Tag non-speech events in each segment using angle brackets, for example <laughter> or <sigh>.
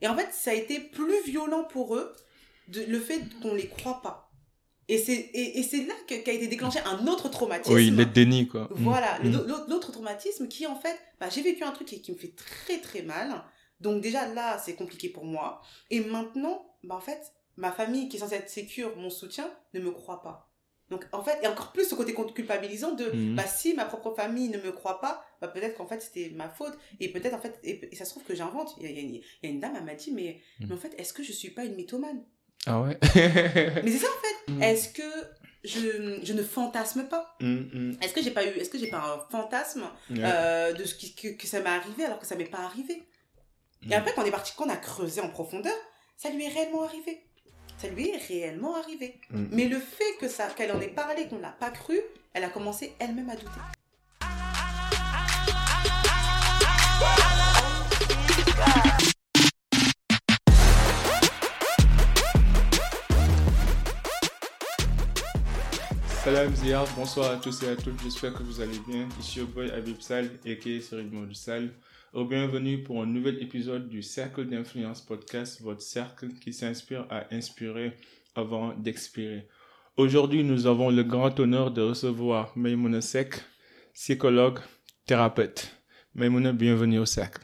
Et en fait, ça a été plus violent pour eux, de, le fait qu'on les croit pas. Et c'est et, et c'est là qu'a été déclenché un autre traumatisme. Oui, le déni, quoi. Voilà, Mm. l'autre traumatisme qui, en fait, bah, j'ai vécu un truc qui, qui me fait très très mal. Donc déjà là, c'est compliqué pour moi. Et maintenant, bah, en fait, ma famille qui est censée être sécure, mon soutien, ne me croit pas. Donc en fait, et encore plus ce côté culpabilisant de, Mhm. bah si ma propre famille ne me croit pas, bah peut-être qu'en fait c'était ma faute. Et peut-être en fait, et, et ça se trouve que j'invente. Il y a, y une- il y a une dame, elle m'a dit, mais, Mhm. mais en fait, est-ce que je suis pas une mythomane? Ah ouais <laughs> Mais c'est ça en fait. Mm. Est-ce que je, je ne fantasme pas? Mm, mm. Est-ce que j'ai pas eu, est-ce que j'ai pas un fantasme euh, de ce qui, que, que ça m'est arrivé alors que ça m'est pas arrivé? Et après, quand on est parti, quand on a creusé en profondeur, ça lui est réellement arrivé. Ça lui est réellement arrivé. Mais le fait que ça, qu'elle en ait parlé, qu'on l'a pas cru, elle a commencé elle-même à douter. Salam Ziyar, bonsoir à tous et à toutes, j'espère que vous allez bien. Ici au boy Habib Sal, a.k.a. Cyril du Sal. Au bienvenue pour un nouvel épisode du Cercle d'Influence Podcast, votre cercle qui s'inspire à inspirer avant d'expirer. Aujourd'hui, nous avons le grand honneur de recevoir Maimouna Sek, psychologue, thérapeute. Maimouna, bienvenue au cercle.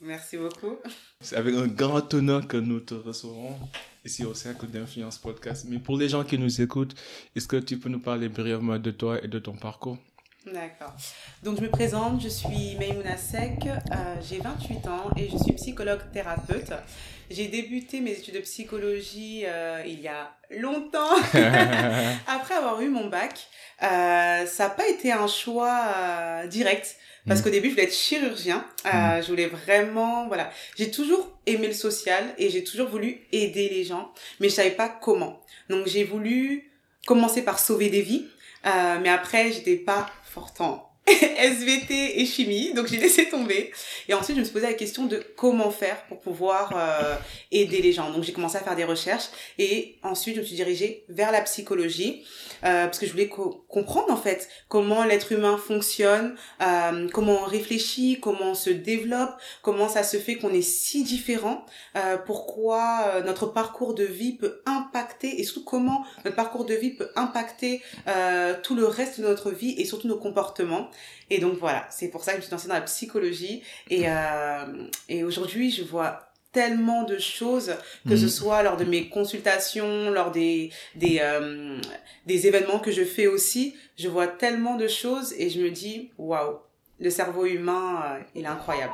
Merci beaucoup. C'est avec un grand honneur que nous te recevrons ici au Cercle d'Influence Podcast. Mais pour les gens qui nous écoutent, est-ce que tu peux nous parler brièvement de toi et de ton parcours? D'accord. Donc je me présente, je suis Maimouna Sek, euh, j'ai 28 ans et je suis psychologue thérapeute. J'ai débuté mes études de psychologie euh, il y a longtemps, <laughs> après avoir eu mon bac. Euh, ça n'a pas été un choix euh, direct. Parce Mm. qu'au début, je voulais être chirurgien. Euh, Je voulais vraiment, voilà. J'ai toujours aimé le social et j'ai toujours voulu aider les gens, mais je savais pas comment. Donc j'ai voulu commencer par sauver des vies, euh, mais après, j'étais pas fort en <laughs> SVT et chimie, donc j'ai <laughs> laissé tomber. Et ensuite, je me suis posé la question de comment faire pour pouvoir euh, aider les gens. Donc j'ai commencé à faire des recherches et ensuite, je me suis dirigée vers la psychologie euh, parce que je voulais co- comprendre en fait comment l'être humain fonctionne, euh, comment on réfléchit, comment on se développe, comment ça se fait qu'on est si différent, euh, pourquoi euh, notre parcours de vie peut impacter et surtout comment notre parcours de vie peut impacter euh, tout le reste de notre vie et surtout nos comportements. Et donc voilà, c'est pour ça que je me suis lancée dans la psychologie et, euh, et aujourd'hui je vois tellement de choses que ce Mhm. soit lors de mes consultations, lors des des euh, des événements que je fais aussi, je vois tellement de choses et je me dis waouh, le cerveau humain euh, il est incroyable.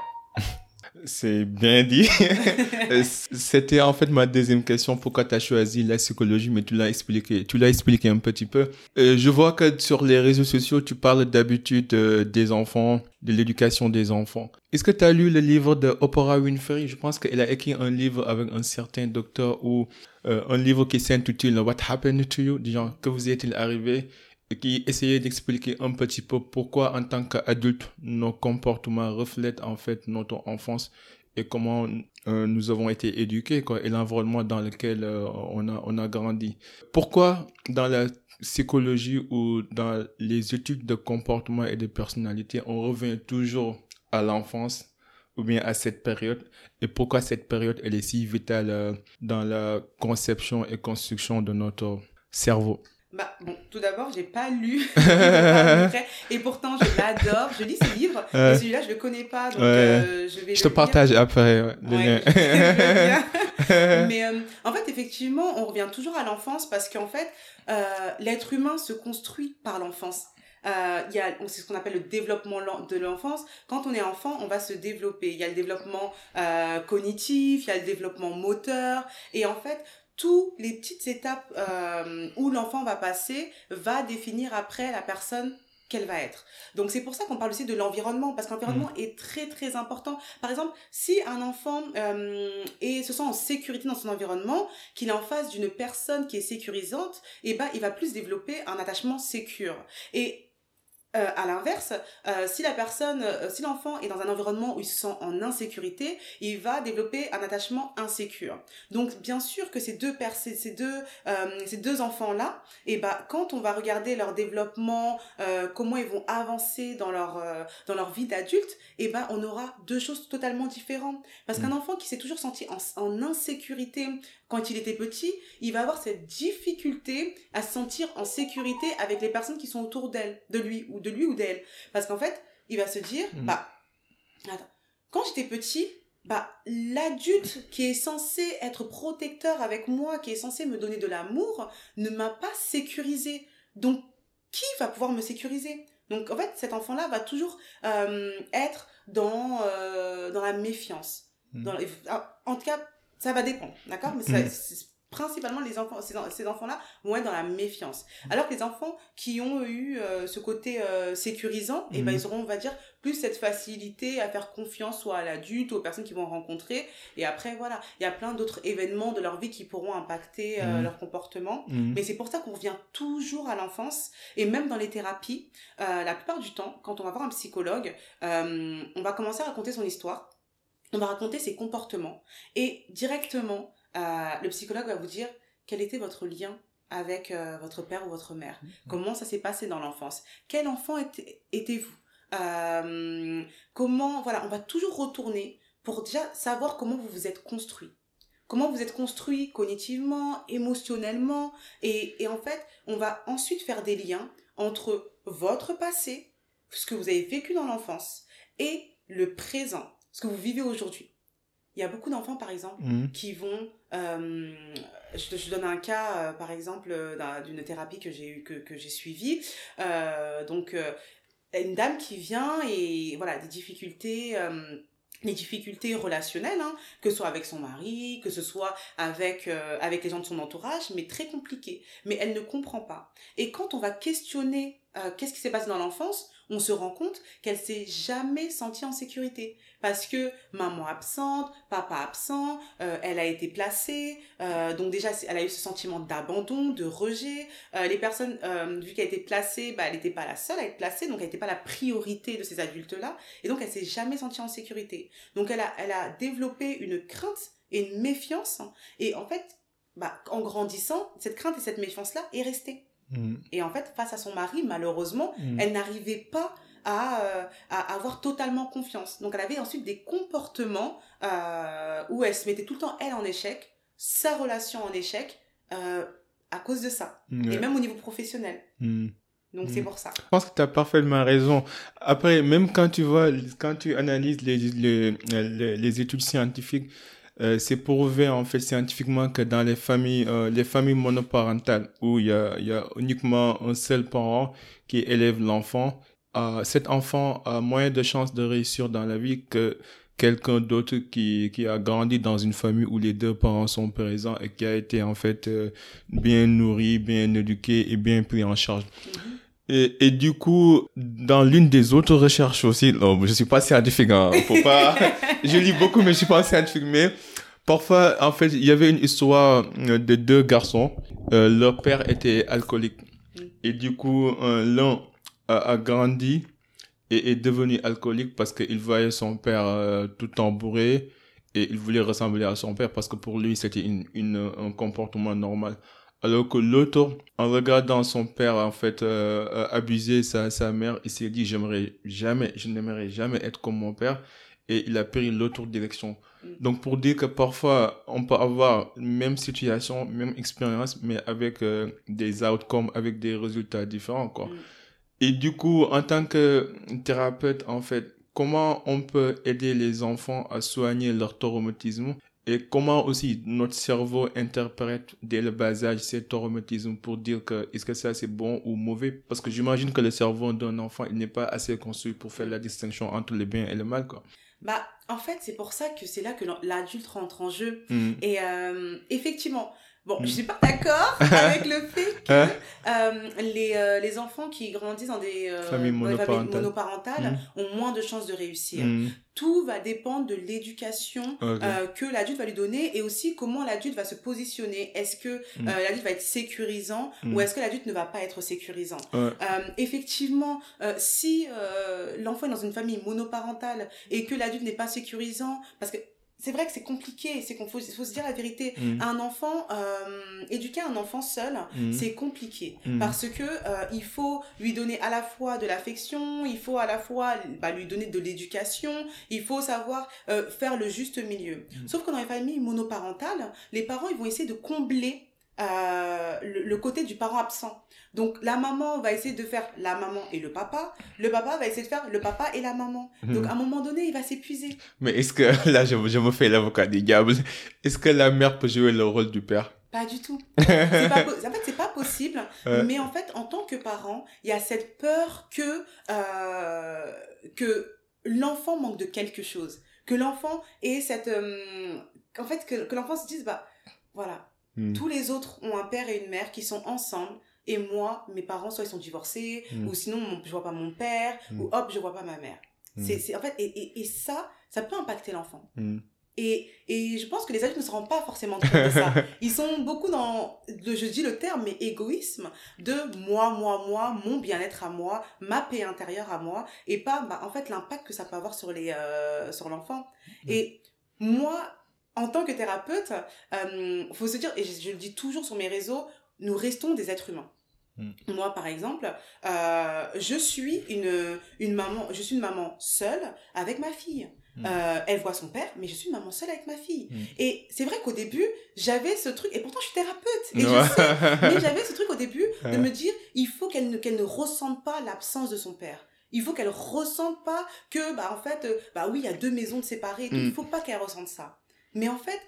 C'est bien dit. <laughs> Euh, C'était en fait ma deuxième question. Pourquoi tu as choisi la psychologie, mais tu l'as expliqué. Tu l'as expliqué un petit peu. Euh, je vois que sur les réseaux sociaux, tu parles d'habitude euh, des enfants, de l'éducation des enfants. Est-ce que tu as lu le livre de Oprah Winfrey? Je pense qu'elle a écrit un livre avec un certain docteur ou euh, un livre qui s'intitule What Happened to You, du genre, que vous est-il arrivé? Qui essayait d'expliquer un petit peu pourquoi en tant qu'adulte nos comportements reflètent en fait notre enfance et comment euh, nous avons été éduqués quoi et l'environnement dans lequel euh, on a grandi. Pourquoi dans la psychologie ou dans les études de comportement et de personnalité on revient toujours à l'enfance ou bien à cette période? Et pourquoi cette période elle est si vitale euh, dans la conception et construction de notre cerveau? Bah bon, tout d'abord, j'ai pas lu <laughs> et pourtant je l'adore, je lis ce livre Ouais. et celui-là je le connais pas donc Ouais. euh, je vais Je te lire. partage après ouais, Ouais. <laughs> <laughs> Mais euh, en fait, effectivement, on revient toujours à l'enfance parce qu'en fait, euh, l'être humain se construit par l'enfance. Euh, il y a, c'est ce qu'on appelle le développement de l'enfance. Quand on est enfant, on va se développer. Il y a le développement euh, cognitif, il y a le développement moteur, et en fait, toutes les petites étapes euh, où l'enfant va passer va définir après la personne qu'elle va être. Donc c'est pour ça qu'on parle aussi de l'environnement, parce que l'environnement est très très important. Par exemple, si un enfant euh, est, se sent en sécurité dans son environnement, qu'il est en face d'une personne qui est sécurisante, eh ben, il va plus développer un attachement sécure. Et euh, à l'inverse, euh, si la personne, euh, si l'enfant est dans un environnement où il se sent en insécurité, il va développer un attachement insécure. Donc bien sûr que ces deux ces, ces deux ces deux enfants là, et eh ben quand on va regarder leur développement, comment ils vont avancer dans leur dans leur vie d'adulte, et eh ben on aura deux choses totalement différentes. Parce qu'un mmh. enfant qui s'est toujours senti en, en insécurité quand il était petit, il va avoir cette difficulté à se sentir en sécurité avec les personnes qui sont autour d'elle, de lui ou de lui ou d'elle. Parce qu'en fait, il va se dire, mm. bah, attends, quand j'étais petit, bah, l'adulte qui est censé être protecteur avec moi, qui est censé me donner de l'amour, ne m'a pas sécurisé. Donc, qui va pouvoir me sécuriser? Donc, en fait, cet enfant-là va toujours euh, être dans, euh, dans la méfiance. Mm. Dans ah, en tout cas, ça va dépendre, d'accord? Mais ça, mm. principalement, les enfants, ces, ces enfants-là vont être dans la méfiance. Mm. Alors que les enfants qui ont eu euh, ce côté euh, sécurisant, et eh ben, mm. ils auront, on va dire, plus cette facilité à faire confiance soit à l'adulte, aux personnes qu'ils vont rencontrer. Et après, voilà, il y a plein d'autres événements de leur vie qui pourront impacter euh, leur comportement. Mais c'est pour ça qu'on revient toujours à l'enfance. Et même dans les thérapies, la plupart du temps, quand on va voir un psychologue, on va commencer à raconter son histoire on va raconter ses comportements et directement euh, le psychologue va vous dire quel était votre lien avec euh, votre père ou votre mère. Mmh. comment ça s'est passé dans l'enfance? Quel enfant étiez-vous? Euh, comment voilà on va toujours retourner pour déjà savoir comment vous vous êtes construit. Comment vous êtes construit cognitivement émotionnellement et, et en fait on va ensuite faire des liens entre votre passé ce que vous avez vécu dans l'enfance et le présent ce que vous vivez aujourd'hui. Il y a beaucoup d'enfants, par exemple, mhm. qui vont... Euh, je, je, donne un cas, euh, par exemple, d'une thérapie que j'ai que, que j'ai suivie. Euh, donc, une dame qui vient et voilà, des difficultés les difficultés relationnelles, hein, que ce soit avec son mari, que ce soit avec avec les gens de son entourage, mais très compliquées. Mais elle ne comprend pas. Et quand on va questionner qu'est-ce qui s'est passé dans l'enfance, on se rend compte qu'elle s'est jamais sentie en sécurité parce que maman absente, papa absent, euh, elle a été placée, euh, donc déjà elle a eu ce sentiment d'abandon, de rejet. Euh, les personnes, vu qu'elle a été placée, bah, elle n'était pas la seule à être placée, donc elle n'était pas la priorité de ces adultes-là, et donc elle s'est jamais sentie en sécurité. Donc elle a, elle a développé une crainte et une méfiance, et en fait, bah, en grandissant, cette crainte et cette méfiance-là est restée. Mm. Et en fait, face à son mari, malheureusement, mm. elle n'arrivait pas à, euh, à, avoir totalement confiance. Donc elle avait ensuite des comportements euh, où elle se mettait tout le temps, elle, en échec, sa relation en échec, euh, à cause de ça. Mm. Et même au niveau professionnel. Donc c'est pour ça. Je pense que tu as parfaitement raison. Après, même quand tu vois, quand tu analyses les, les, les, les études scientifiques, euh, c'est prouvé en fait scientifiquement que dans les familles, euh, les familles monoparentales où il y a, y a uniquement un seul parent qui élève l'enfant, euh, cet enfant a moins de chances de réussir dans la vie que quelqu'un d'autre qui, qui a grandi dans une famille où les deux parents sont présents et qui a été en fait euh, bien nourri, bien éduqué et bien pris en charge. Mm-hmm. Et, et, du coup, dans l'une des autres recherches aussi, non, je suis pas scientifique, hein, faut pas, <laughs> je lis beaucoup, mais je suis pas scientifique, mais parfois, en fait, il y avait une histoire euh, de deux garçons, euh, leur père était alcoolique. Et du coup, euh, l'un a, grandi et est devenu alcoolique parce qu'il voyait son père euh, tout embourré et il voulait ressembler à son père parce que pour lui, c'était une, une, un comportement normal. Alors que l'autre, en regardant son père en fait euh, euh, abuser sa, sa mère, il s'est dit j'aimerais jamais, je n'aimerais jamais être comme mon père et il a pris l'autre direction. Mm. Donc pour dire que parfois on peut avoir même situation, même expérience, mais avec euh, des outcomes, avec des résultats différents quoi. Mm. Et du coup, en tant que thérapeute en fait, comment on peut aider les enfants à soigner leur traumatisme et comment aussi notre cerveau interprète dès le bas âge ces traumatismes pour dire que est-ce que ça c'est bon ou mauvais? Parce que j'imagine que le cerveau d'un enfant, il n'est pas assez construit pour faire la distinction entre le bien et le mal, quoi. Bah, en fait, c'est pour ça que c'est là que l'adulte rentre en jeu. Mm. Et euh, effectivement, Bon, je suis pas d'accord <laughs> avec le fait que Hein euh, les, euh, les enfants qui grandissent dans des euh, Familles monoparentales. monoparentales ont moins de chances de réussir. Mm. Tout va dépendre de l'éducation que l'adulte va lui donner et aussi comment l'adulte va se positionner. Est-ce que l'adulte va être sécurisant ou est-ce que l'adulte ne va pas être sécurisant? Ouais. Effectivement, si l'enfant est dans une famille monoparentale et que l'adulte n'est pas sécurisant, parce que c'est vrai que c'est compliqué, c'est qu'on faut, faut se dire la vérité. Mm. Un enfant, euh, éduquer un enfant seul, Mm. c'est compliqué Mm. parce que euh, il faut lui donner à la fois de l'affection, il faut à la fois bah, lui donner de l'éducation, il faut savoir euh, faire le juste milieu. Sauf que dans les familles monoparentales, les parents ils vont essayer de combler euh, le, le côté du parent absent. Donc la maman va essayer de faire la maman et le papa, le papa va essayer de faire le papa et la maman. Donc Mm. à un moment donné, il va s'épuiser. Mais est-ce que, <laughs> là, je, je me fais l'avocat du diable, est-ce que la mère peut jouer le rôle du père? Pas du tout. <laughs> Pas po- en fait, c'est pas possible. Ouais. Mais en fait, en tant que parent, il y a cette peur que, euh, que l'enfant manque de quelque chose. Que l'enfant ait cette. euh, en fait, que, que l'enfant se dise, bah, voilà, Mm. tous les autres ont un père et une mère qui sont ensemble. Et moi, mes parents, soit ils sont divorcés, Mm. ou sinon, mon- je vois pas mon père, Mm. ou hop, je vois pas ma mère. C'est, en fait, et, et, et ça, ça peut impacter l'enfant. Et, et je pense que les adultes ne se rendent pas forcément compte de ça. <laughs> Ils sont beaucoup dans, le, je dis le terme, mais égoïsme, de moi, moi, moi, mon bien-être à moi, ma paix intérieure à moi, et pas, bah, en fait, l'impact que ça peut avoir sur les, euh, sur l'enfant. Et moi, en tant que thérapeute, euh, faut se dire, et je, je le dis toujours sur mes réseaux, nous restons des êtres humains. Mm. Moi, par exemple, euh, je suis une, une maman, je suis une maman seule avec ma fille. Mm. Euh, elle voit son père, mais je suis une maman seule avec ma fille. Mm. Et c'est vrai qu'au début, j'avais ce truc, et pourtant je suis thérapeute, et Ouais. je sais, mais <laughs> j'avais ce truc au début de me dire, il faut qu'elle ne, qu'elle ne ressente pas l'absence de son père. Il faut qu'elle ressente pas que, bah, en fait, euh, bah oui, il y a deux maisons de séparées. Mm. il faut pas qu'elle ressente ça. Mais en fait,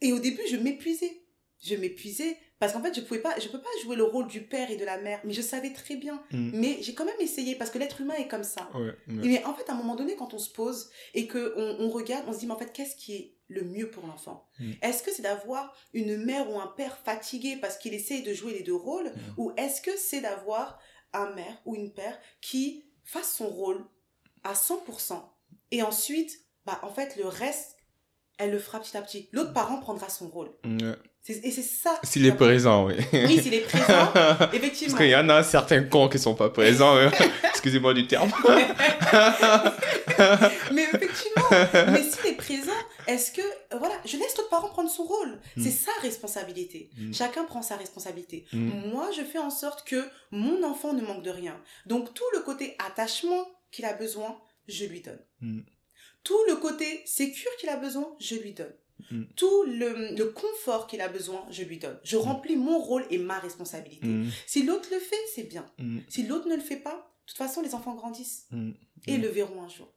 et au début, je m'épuisais. Je m'épuisais parce qu'en fait, je pouvais pas, je peux pas jouer le rôle du père et de la mère, mais je savais très bien. Mm. Mais j'ai quand même essayé parce que l'être humain est comme ça. Ouais, ouais. Mais en fait, à un moment donné, quand on se pose et que on, on regarde, on se dit, mais en fait, qu'est-ce qui est le mieux pour l'enfant? Mm. Est-ce que c'est d'avoir une mère ou un père fatigué parce qu'il essaye de jouer les deux rôles Mm. Ou est-ce que c'est d'avoir un mère ou une père qui fasse son rôle à 100% et ensuite, bah, en fait, le reste, elle le fera petit à petit. L'autre parent prendra son rôle. C'est- Et c'est ça. S'il est présent, oui. Oui, s'il est présent, <laughs> Parce effectivement. qu'il y en a certains cons qui sont pas présents. hein. <laughs> Excusez-moi du terme. <laughs> mais effectivement, mais s'il est présent, est-ce que, voilà, je laisse l'autre parent prendre son rôle. Mm. C'est sa responsabilité. Mm. Chacun prend sa responsabilité. Mm. Moi, je fais en sorte que mon enfant ne manque de rien. Donc, tout le côté attachement qu'il a besoin, je lui donne. Tout le côté sécure qu'il a besoin, je lui donne. Mm. Tout le, le confort qu'il a besoin, je lui donne. Je remplis mon rôle et ma responsabilité. Mm. Si l'autre le fait, c'est bien. Mm. Si l'autre ne le fait pas, de toute façon, les enfants grandissent et le verront un jour.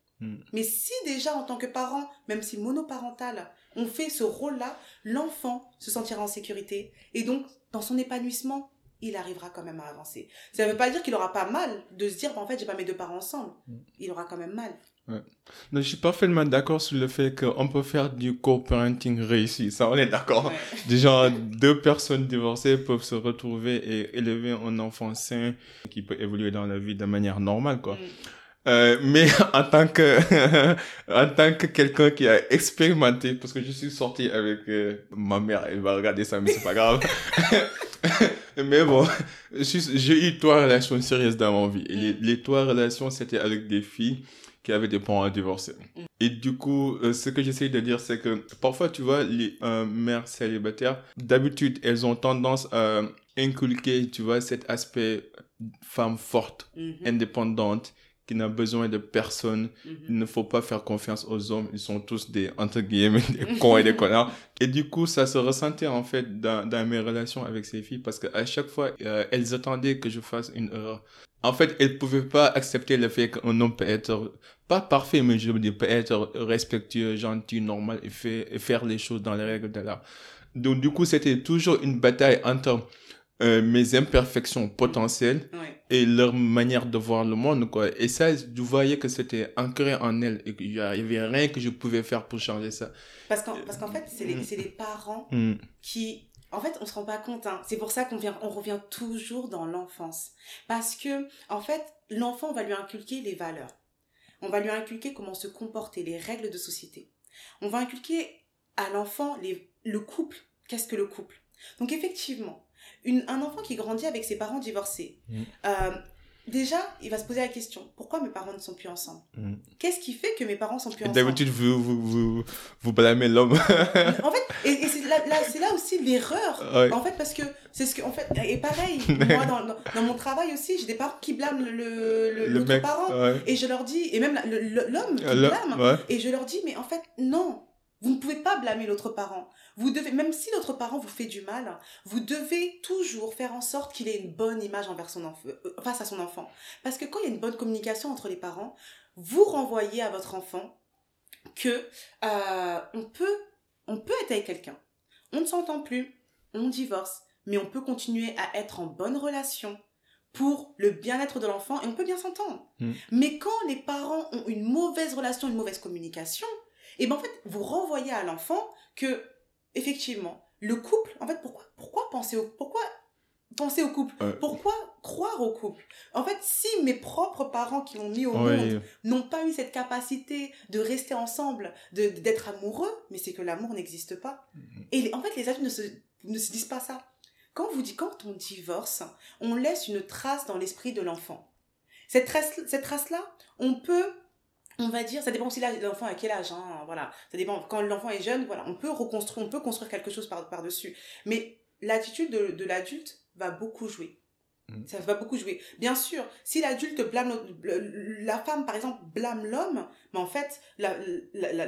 Mais si déjà en tant que parent, même si monoparental, on fait ce rôle-là, l'enfant se sentira en sécurité et donc dans son épanouissement, il arrivera quand même à avancer. Ça ne veut pas dire qu'il aura pas mal de se dire bah, en fait j'ai pas mes deux parents ensemble. Il aura quand même mal. Non, je suis parfaitement d'accord sur le fait qu'on peut faire du co-parenting réussi. Ça, on est d'accord. Ouais. Déjà, deux personnes divorcées peuvent se retrouver et élever un enfant sain qui peut évoluer dans la vie de manière normale, quoi. Mm. Euh, mais <laughs> en tant que <laughs> en tant que quelqu'un qui a expérimenté parce que je suis sorti avec euh, ma mère elle va regarder ça mais c'est pas grave <laughs> mais bon j'ai eu trois relations sérieuses dans ma vie et les, les trois relations c'était avec des filles qui avaient des parents divorcés et du coup euh, ce que j'essaie de dire c'est que parfois tu vois les euh, mères célibataires d'habitude elles ont tendance à inculquer tu vois cet aspect femme forte Mhm. indépendante qui n'a besoin de personne. Mhm. Il ne faut pas faire confiance aux hommes. Ils sont tous des, entre guillemets, des <laughs> cons et des connards. Et du coup, ça se ressentait en fait dans, dans mes relations avec ces filles parce qu'à chaque fois, euh, elles attendaient que je fasse une erreur. En fait, elles pouvaient pas accepter le fait qu'un homme peut être, pas parfait, mais je veux dire, peut être respectueux, gentil, normal et, fait, et faire les choses dans les règles de l'art. Donc, du coup, c'était toujours une bataille entre euh, mes imperfections potentielles Ouais. Et leur manière de voir le monde, quoi. Et ça, je voyais que c'était ancré en elles et qu'il y avait rien que je pouvais faire pour changer ça. Parce qu'en parce qu'en fait, c'est les, c'est les parents Mm, qui en fait, on se rend pas compte. Hein. C'est pour ça qu'on vient, on revient toujours dans l'enfance, parce que en fait, l'enfant on va lui inculquer les valeurs. On va lui inculquer comment se comporter, les règles de société. On va inculquer à l'enfant les, le couple. Qu'est-ce que le couple? Donc effectivement, une, un enfant qui grandit avec ses parents divorcés, Mm. euh, déjà, il va se poser la question pourquoi mes parents ne sont plus ensemble? Mm. Qu'est-ce qui fait que mes parents sont plus Et ensemble? D'habitude, vous, vous, vous, vous blâmez l'homme. <laughs> En fait, et, et c'est là, là- là aussi l'erreur. Ouais. En fait, parce que c'est ce que, en fait, et pareil, <laughs> moi dans, dans, dans mon travail aussi, j'ai des parents qui blâment le, le, Le mec. parent. Ouais. Et je leur dis, et même l'homme qui blâme, ouais. et je leur dis, mais en fait, non. Vous ne pouvez pas blâmer l'autre parent. Vous devez, même si l'autre parent vous fait du mal, vous devez toujours faire en sorte qu'il ait une bonne image envers son enfant, euh, face à son enfant. Parce que quand il y a une bonne communication entre les parents, vous renvoyez à votre enfant que euh, on peut, on peut être avec quelqu'un. On ne s'entend plus, on divorce, mais on peut continuer à être en bonne relation pour le bien-être de l'enfant et on peut bien s'entendre. Mm. Mais quand les parents ont une mauvaise relation, une mauvaise communication, et ben en fait, vous renvoyez à l'enfant que effectivement, le couple, en fait, pourquoi pourquoi penser au pourquoi penser au couple? Ouais. Pourquoi croire au couple? En fait, si mes propres parents qui m'ont mis au monde n'ont pas eu cette capacité de rester ensemble, de d'être amoureux, mais c'est que l'amour n'existe pas. Et les- en fait, les adultes ne se, ne se disent pas ça. Quand vous dit quand on divorce, on laisse une trace dans l'esprit de l'enfant. Cette trace, cette trace-là, on peut, on va dire, ça dépend aussi de l'enfant à quel âge, hein, voilà. Ça dépend. Quand l'enfant est jeune, voilà, on peut reconstruire, on peut construire quelque chose par par dessus. Mais l'attitude de, de l'adulte va beaucoup jouer. Mm. Ça va beaucoup jouer. Bien sûr, si l'adulte blâme la femme, par exemple, blâme l'homme, mais en fait,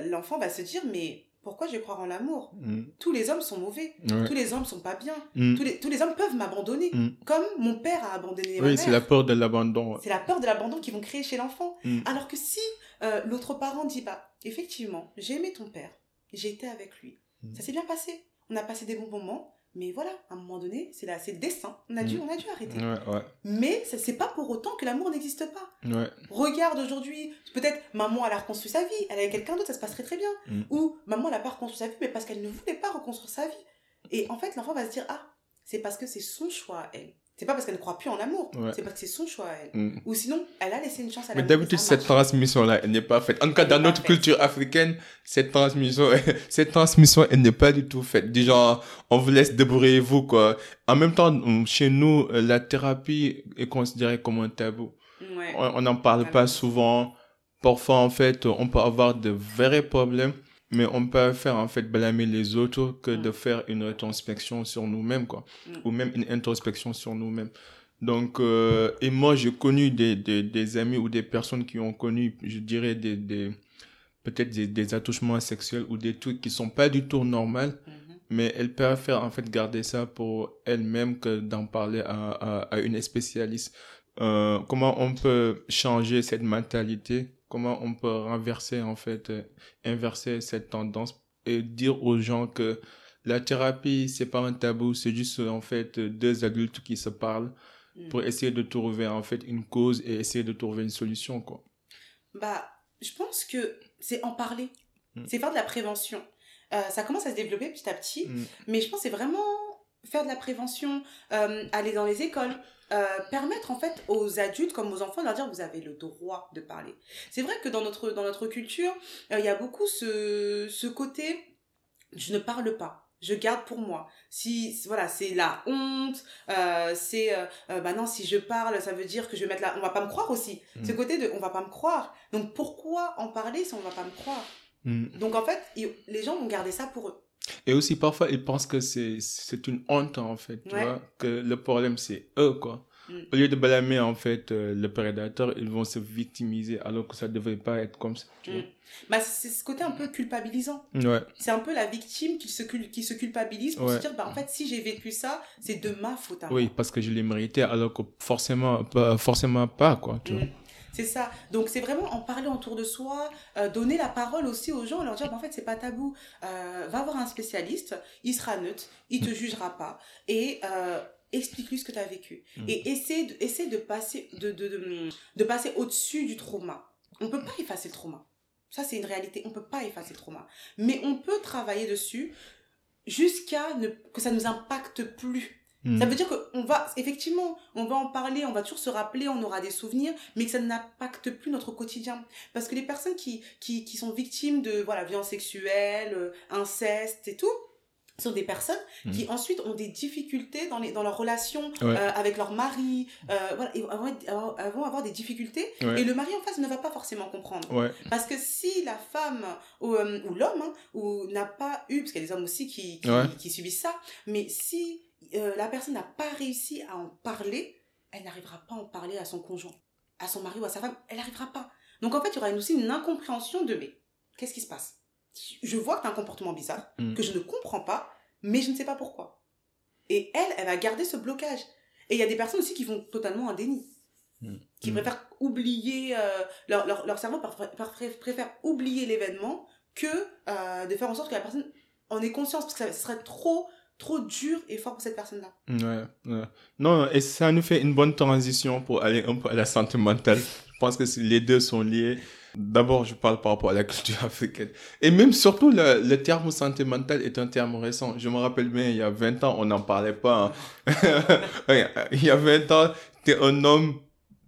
l'enfant va se dire, mais pourquoi je vais croire en l'amour? Mm. Tous les hommes sont mauvais. Ouais. Tous les hommes sont pas bien. Mm. Tous, les, tous les hommes peuvent m'abandonner. Mm. Comme mon père a abandonné ma Oui, mère. c'est la peur de l'abandon. C'est la peur de l'abandon qu'ils vont créer chez l'enfant. Alors que si euh, l'autre parent dit, bah, effectivement, j'ai aimé ton père, j'ai été avec lui, Mm. ça s'est bien passé, on a passé des bons moments, mais voilà, à un moment donné, c'est là, c'est le destin, on a dû, Mm. on a dû arrêter. Ouais, ouais, Mais ça- c'est pas pour autant que l'amour n'existe pas. ouais. Regarde aujourd'hui, peut-être maman elle a reconstruit sa vie, elle est avec quelqu'un d'autre, ça se passe très bien. Mm. Ou maman elle a pas reconstruit sa vie, mais parce qu'elle ne voulait pas reconstruire sa vie. Et en fait, l'enfant va se dire, ah, c'est parce que c'est son choix elle. C'est pas parce qu'elle ne croit plus en l'amour, Ouais. c'est parce que c'est son choix elle. Mm. Ou sinon, elle a laissé une chance à Mais l'amour. d'habitude, et ça cette transmission-là, elle n'est pas faite. En tout cas, dans notre faite. culture africaine, cette transmission, <laughs> cette transmission, elle n'est pas du tout faite. Du genre, on vous laisse débrouiller-vous, quoi. En même temps, on- chez nous, euh, la thérapie est considérée comme un tabou. Ouais. On on n'en parle pas souvent. Parfois, en fait, on peut avoir de vrais problèmes, mais on peut faire, en fait, blâmer les autres que Mm. de faire une rétrospection sur nous-mêmes, quoi. Mm. Ou même une introspection sur nous-mêmes. Donc, euh, et moi, j'ai connu des, des, des amis ou des personnes qui ont connu, je dirais, des, des, peut-être des, des attouchements sexuels ou des trucs qui sont pas du tout normaux, Mhm. mais elles préfèrent en fait garder ça pour elles-mêmes que d'en parler à, à, à une spécialiste. Euh, comment on peut changer cette mentalité? Comment on peut renverser en fait, euh, inverser cette tendance et dire aux gens que la thérapie c'est pas un tabou, c'est juste en fait deux adultes qui se parlent Mm. pour essayer de trouver en fait une cause et essayer de trouver une solution quoi. Bah, je pense que c'est en parler. Mm. C'est faire de la prévention. Euh, ça commence à se développer petit à petit, Mm. mais je pense que c'est vraiment faire de la prévention, euh, aller dans les écoles, euh, permettre en fait aux adultes comme aux enfants de leur dire vous avez le droit de parler. C'est vrai que dans notre, dans notre culture, euh, il y a beaucoup ce, ce côté je ne parle pas. Je garde pour moi. Si voilà, c'est la honte, c'est bah non, si je parle, ça veut dire que je vais mettre la. On va pas me croire aussi. Mm. Ce côté de, on va pas me croire. Donc pourquoi en parler si on va pas me croire? Mm. Donc en fait, les gens vont garder ça pour eux. Et aussi, parfois, ils pensent que c'est, une honte, en fait, tu Ouais. vois, que le problème, c'est eux, quoi. Mm. Au lieu de blâmer, en fait, euh, le prédateur, ils vont se victimiser, alors que ça devrait pas être comme ça, tu Mm. Bah c'est ce côté un peu culpabilisant. Ouais, C'est un peu la victime qui se cul- qui se culpabilise pour Ouais. se dire bah en fait si j'ai vécu ça, c'est de ma faute à moi. oui, parce que je l'ai mérité, alors que forcément, pas, forcément pas, quoi, tu vois. Mm. C'est ça. Donc c'est vraiment en parler autour de soi, euh, donner la parole aussi aux gens, leur dire bah, en fait c'est pas tabou. Euh, va voir un spécialiste, il sera neutre, il te jugera pas et euh, explique-lui ce que tu as vécu. Mm. Et essaie de, essaie de passer de, de, de, de passer au-dessus du trauma. On peut pas effacer le trauma. Ça c'est une réalité. On peut pas effacer le trauma, mais on peut travailler dessus jusqu'à que ça nous impacte plus. Mm. Ça veut dire qu'on va, effectivement, on va en parler, on va toujours se rappeler, on aura des souvenirs, mais que ça n'impacte plus notre quotidien. Parce que les personnes qui, qui, qui sont victimes de, voilà, violence sexuelle, euh, inceste et tout, sont des personnes Mm. qui ensuite ont des difficultés dans, les, dans leurs relations Ouais. euh, avec leur mari, euh, voilà, et vont, vont avoir des difficultés, Ouais. et le mari en face ne va pas forcément comprendre. Ouais. Parce que si la femme ou, euh, ou l'homme hein, ou n'a pas eu, parce qu'il y a des hommes aussi qui, qui subissent ça, mais si euh, la personne n'a pas réussi à en parler, elle n'arrivera pas à en parler à son conjoint, à son mari ou à sa femme, elle n'arrivera pas. Donc en fait, il y aura aussi une incompréhension de mais qu'est-ce qui se passe? Je vois que tu as un comportement bizarre, Mm. que je ne comprends pas, mais je ne sais pas pourquoi. Et elle, elle va garder ce blocage. Et il y a des personnes aussi qui vont totalement en déni Mm. qui Mm. préfèrent oublier, euh, leur, leur, leur cerveau préfère oublier l'événement que euh, de faire en sorte que la personne en ait conscience, parce que ça serait trop, trop dur et fort pour cette personne-là. Ouais, ouais. Non, et ça nous fait une bonne transition pour aller un peu à la santé mentale. Je pense que les deux sont liés. D'abord, je parle par rapport à la culture <laughs> africaine. Et même surtout, le, terme santé mentale est un terme récent. Je me rappelle bien, il y a 20 ans, on n'en parlait pas. hein. <laughs> Il y a 20 ans, t'es un homme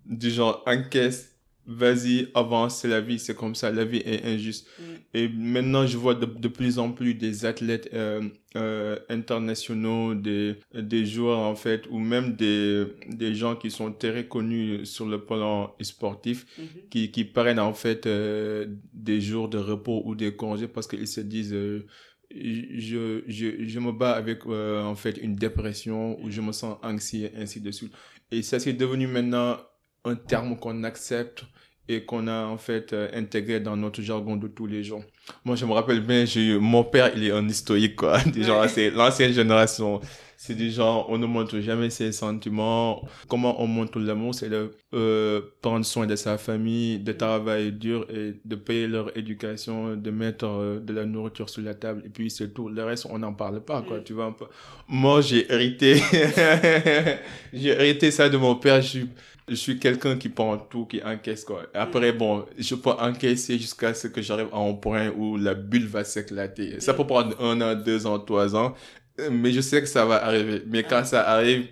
du genre encaisse, vas-y, avance, c'est la vie, c'est comme ça, la vie est injuste. Mm. Et maintenant, je vois de, de plus en plus des athlètes euh, euh, internationaux, des, des joueurs en fait, ou même des, des gens qui sont très connus sur le plan sportif, Mhm. qui, qui prennent en fait euh, des jours de repos ou des congés parce qu'ils se disent euh, je, je, je me bats avec euh, en fait une dépression ou je me sens anxieux ainsi de suite et ça c'est devenu maintenant un terme qu'on accepte et qu'on a en fait euh, intégré dans notre jargon de tous les jours. Moi, je me rappelle bien, j'ai eu- mon père, il est un historique, quoi. <laughs> Des gens, l'ancienne génération. C'est des gens, on ne montre jamais ses sentiments. Comment on montre l'amour, c'est de euh, prendre soin de sa famille, de travailler dur et de payer leur éducation, de mettre euh, de la nourriture sur la table. Et puis, c'est tout. Le reste, on n'en parle pas, quoi. Mm. Tu vois un peu. Moi, j'ai hérité, <laughs> j'ai hérité ça de mon père. Je suis, je suis quelqu'un qui prend tout, qui encaisse, quoi. Après, bon, je peux encaisser jusqu'à ce que j'arrive à un point où la bulle va s'éclater. Ça peut prendre un an, deux ans, trois ans. Euh, Mais je sais que ça va arriver. Mais quand ça arrive,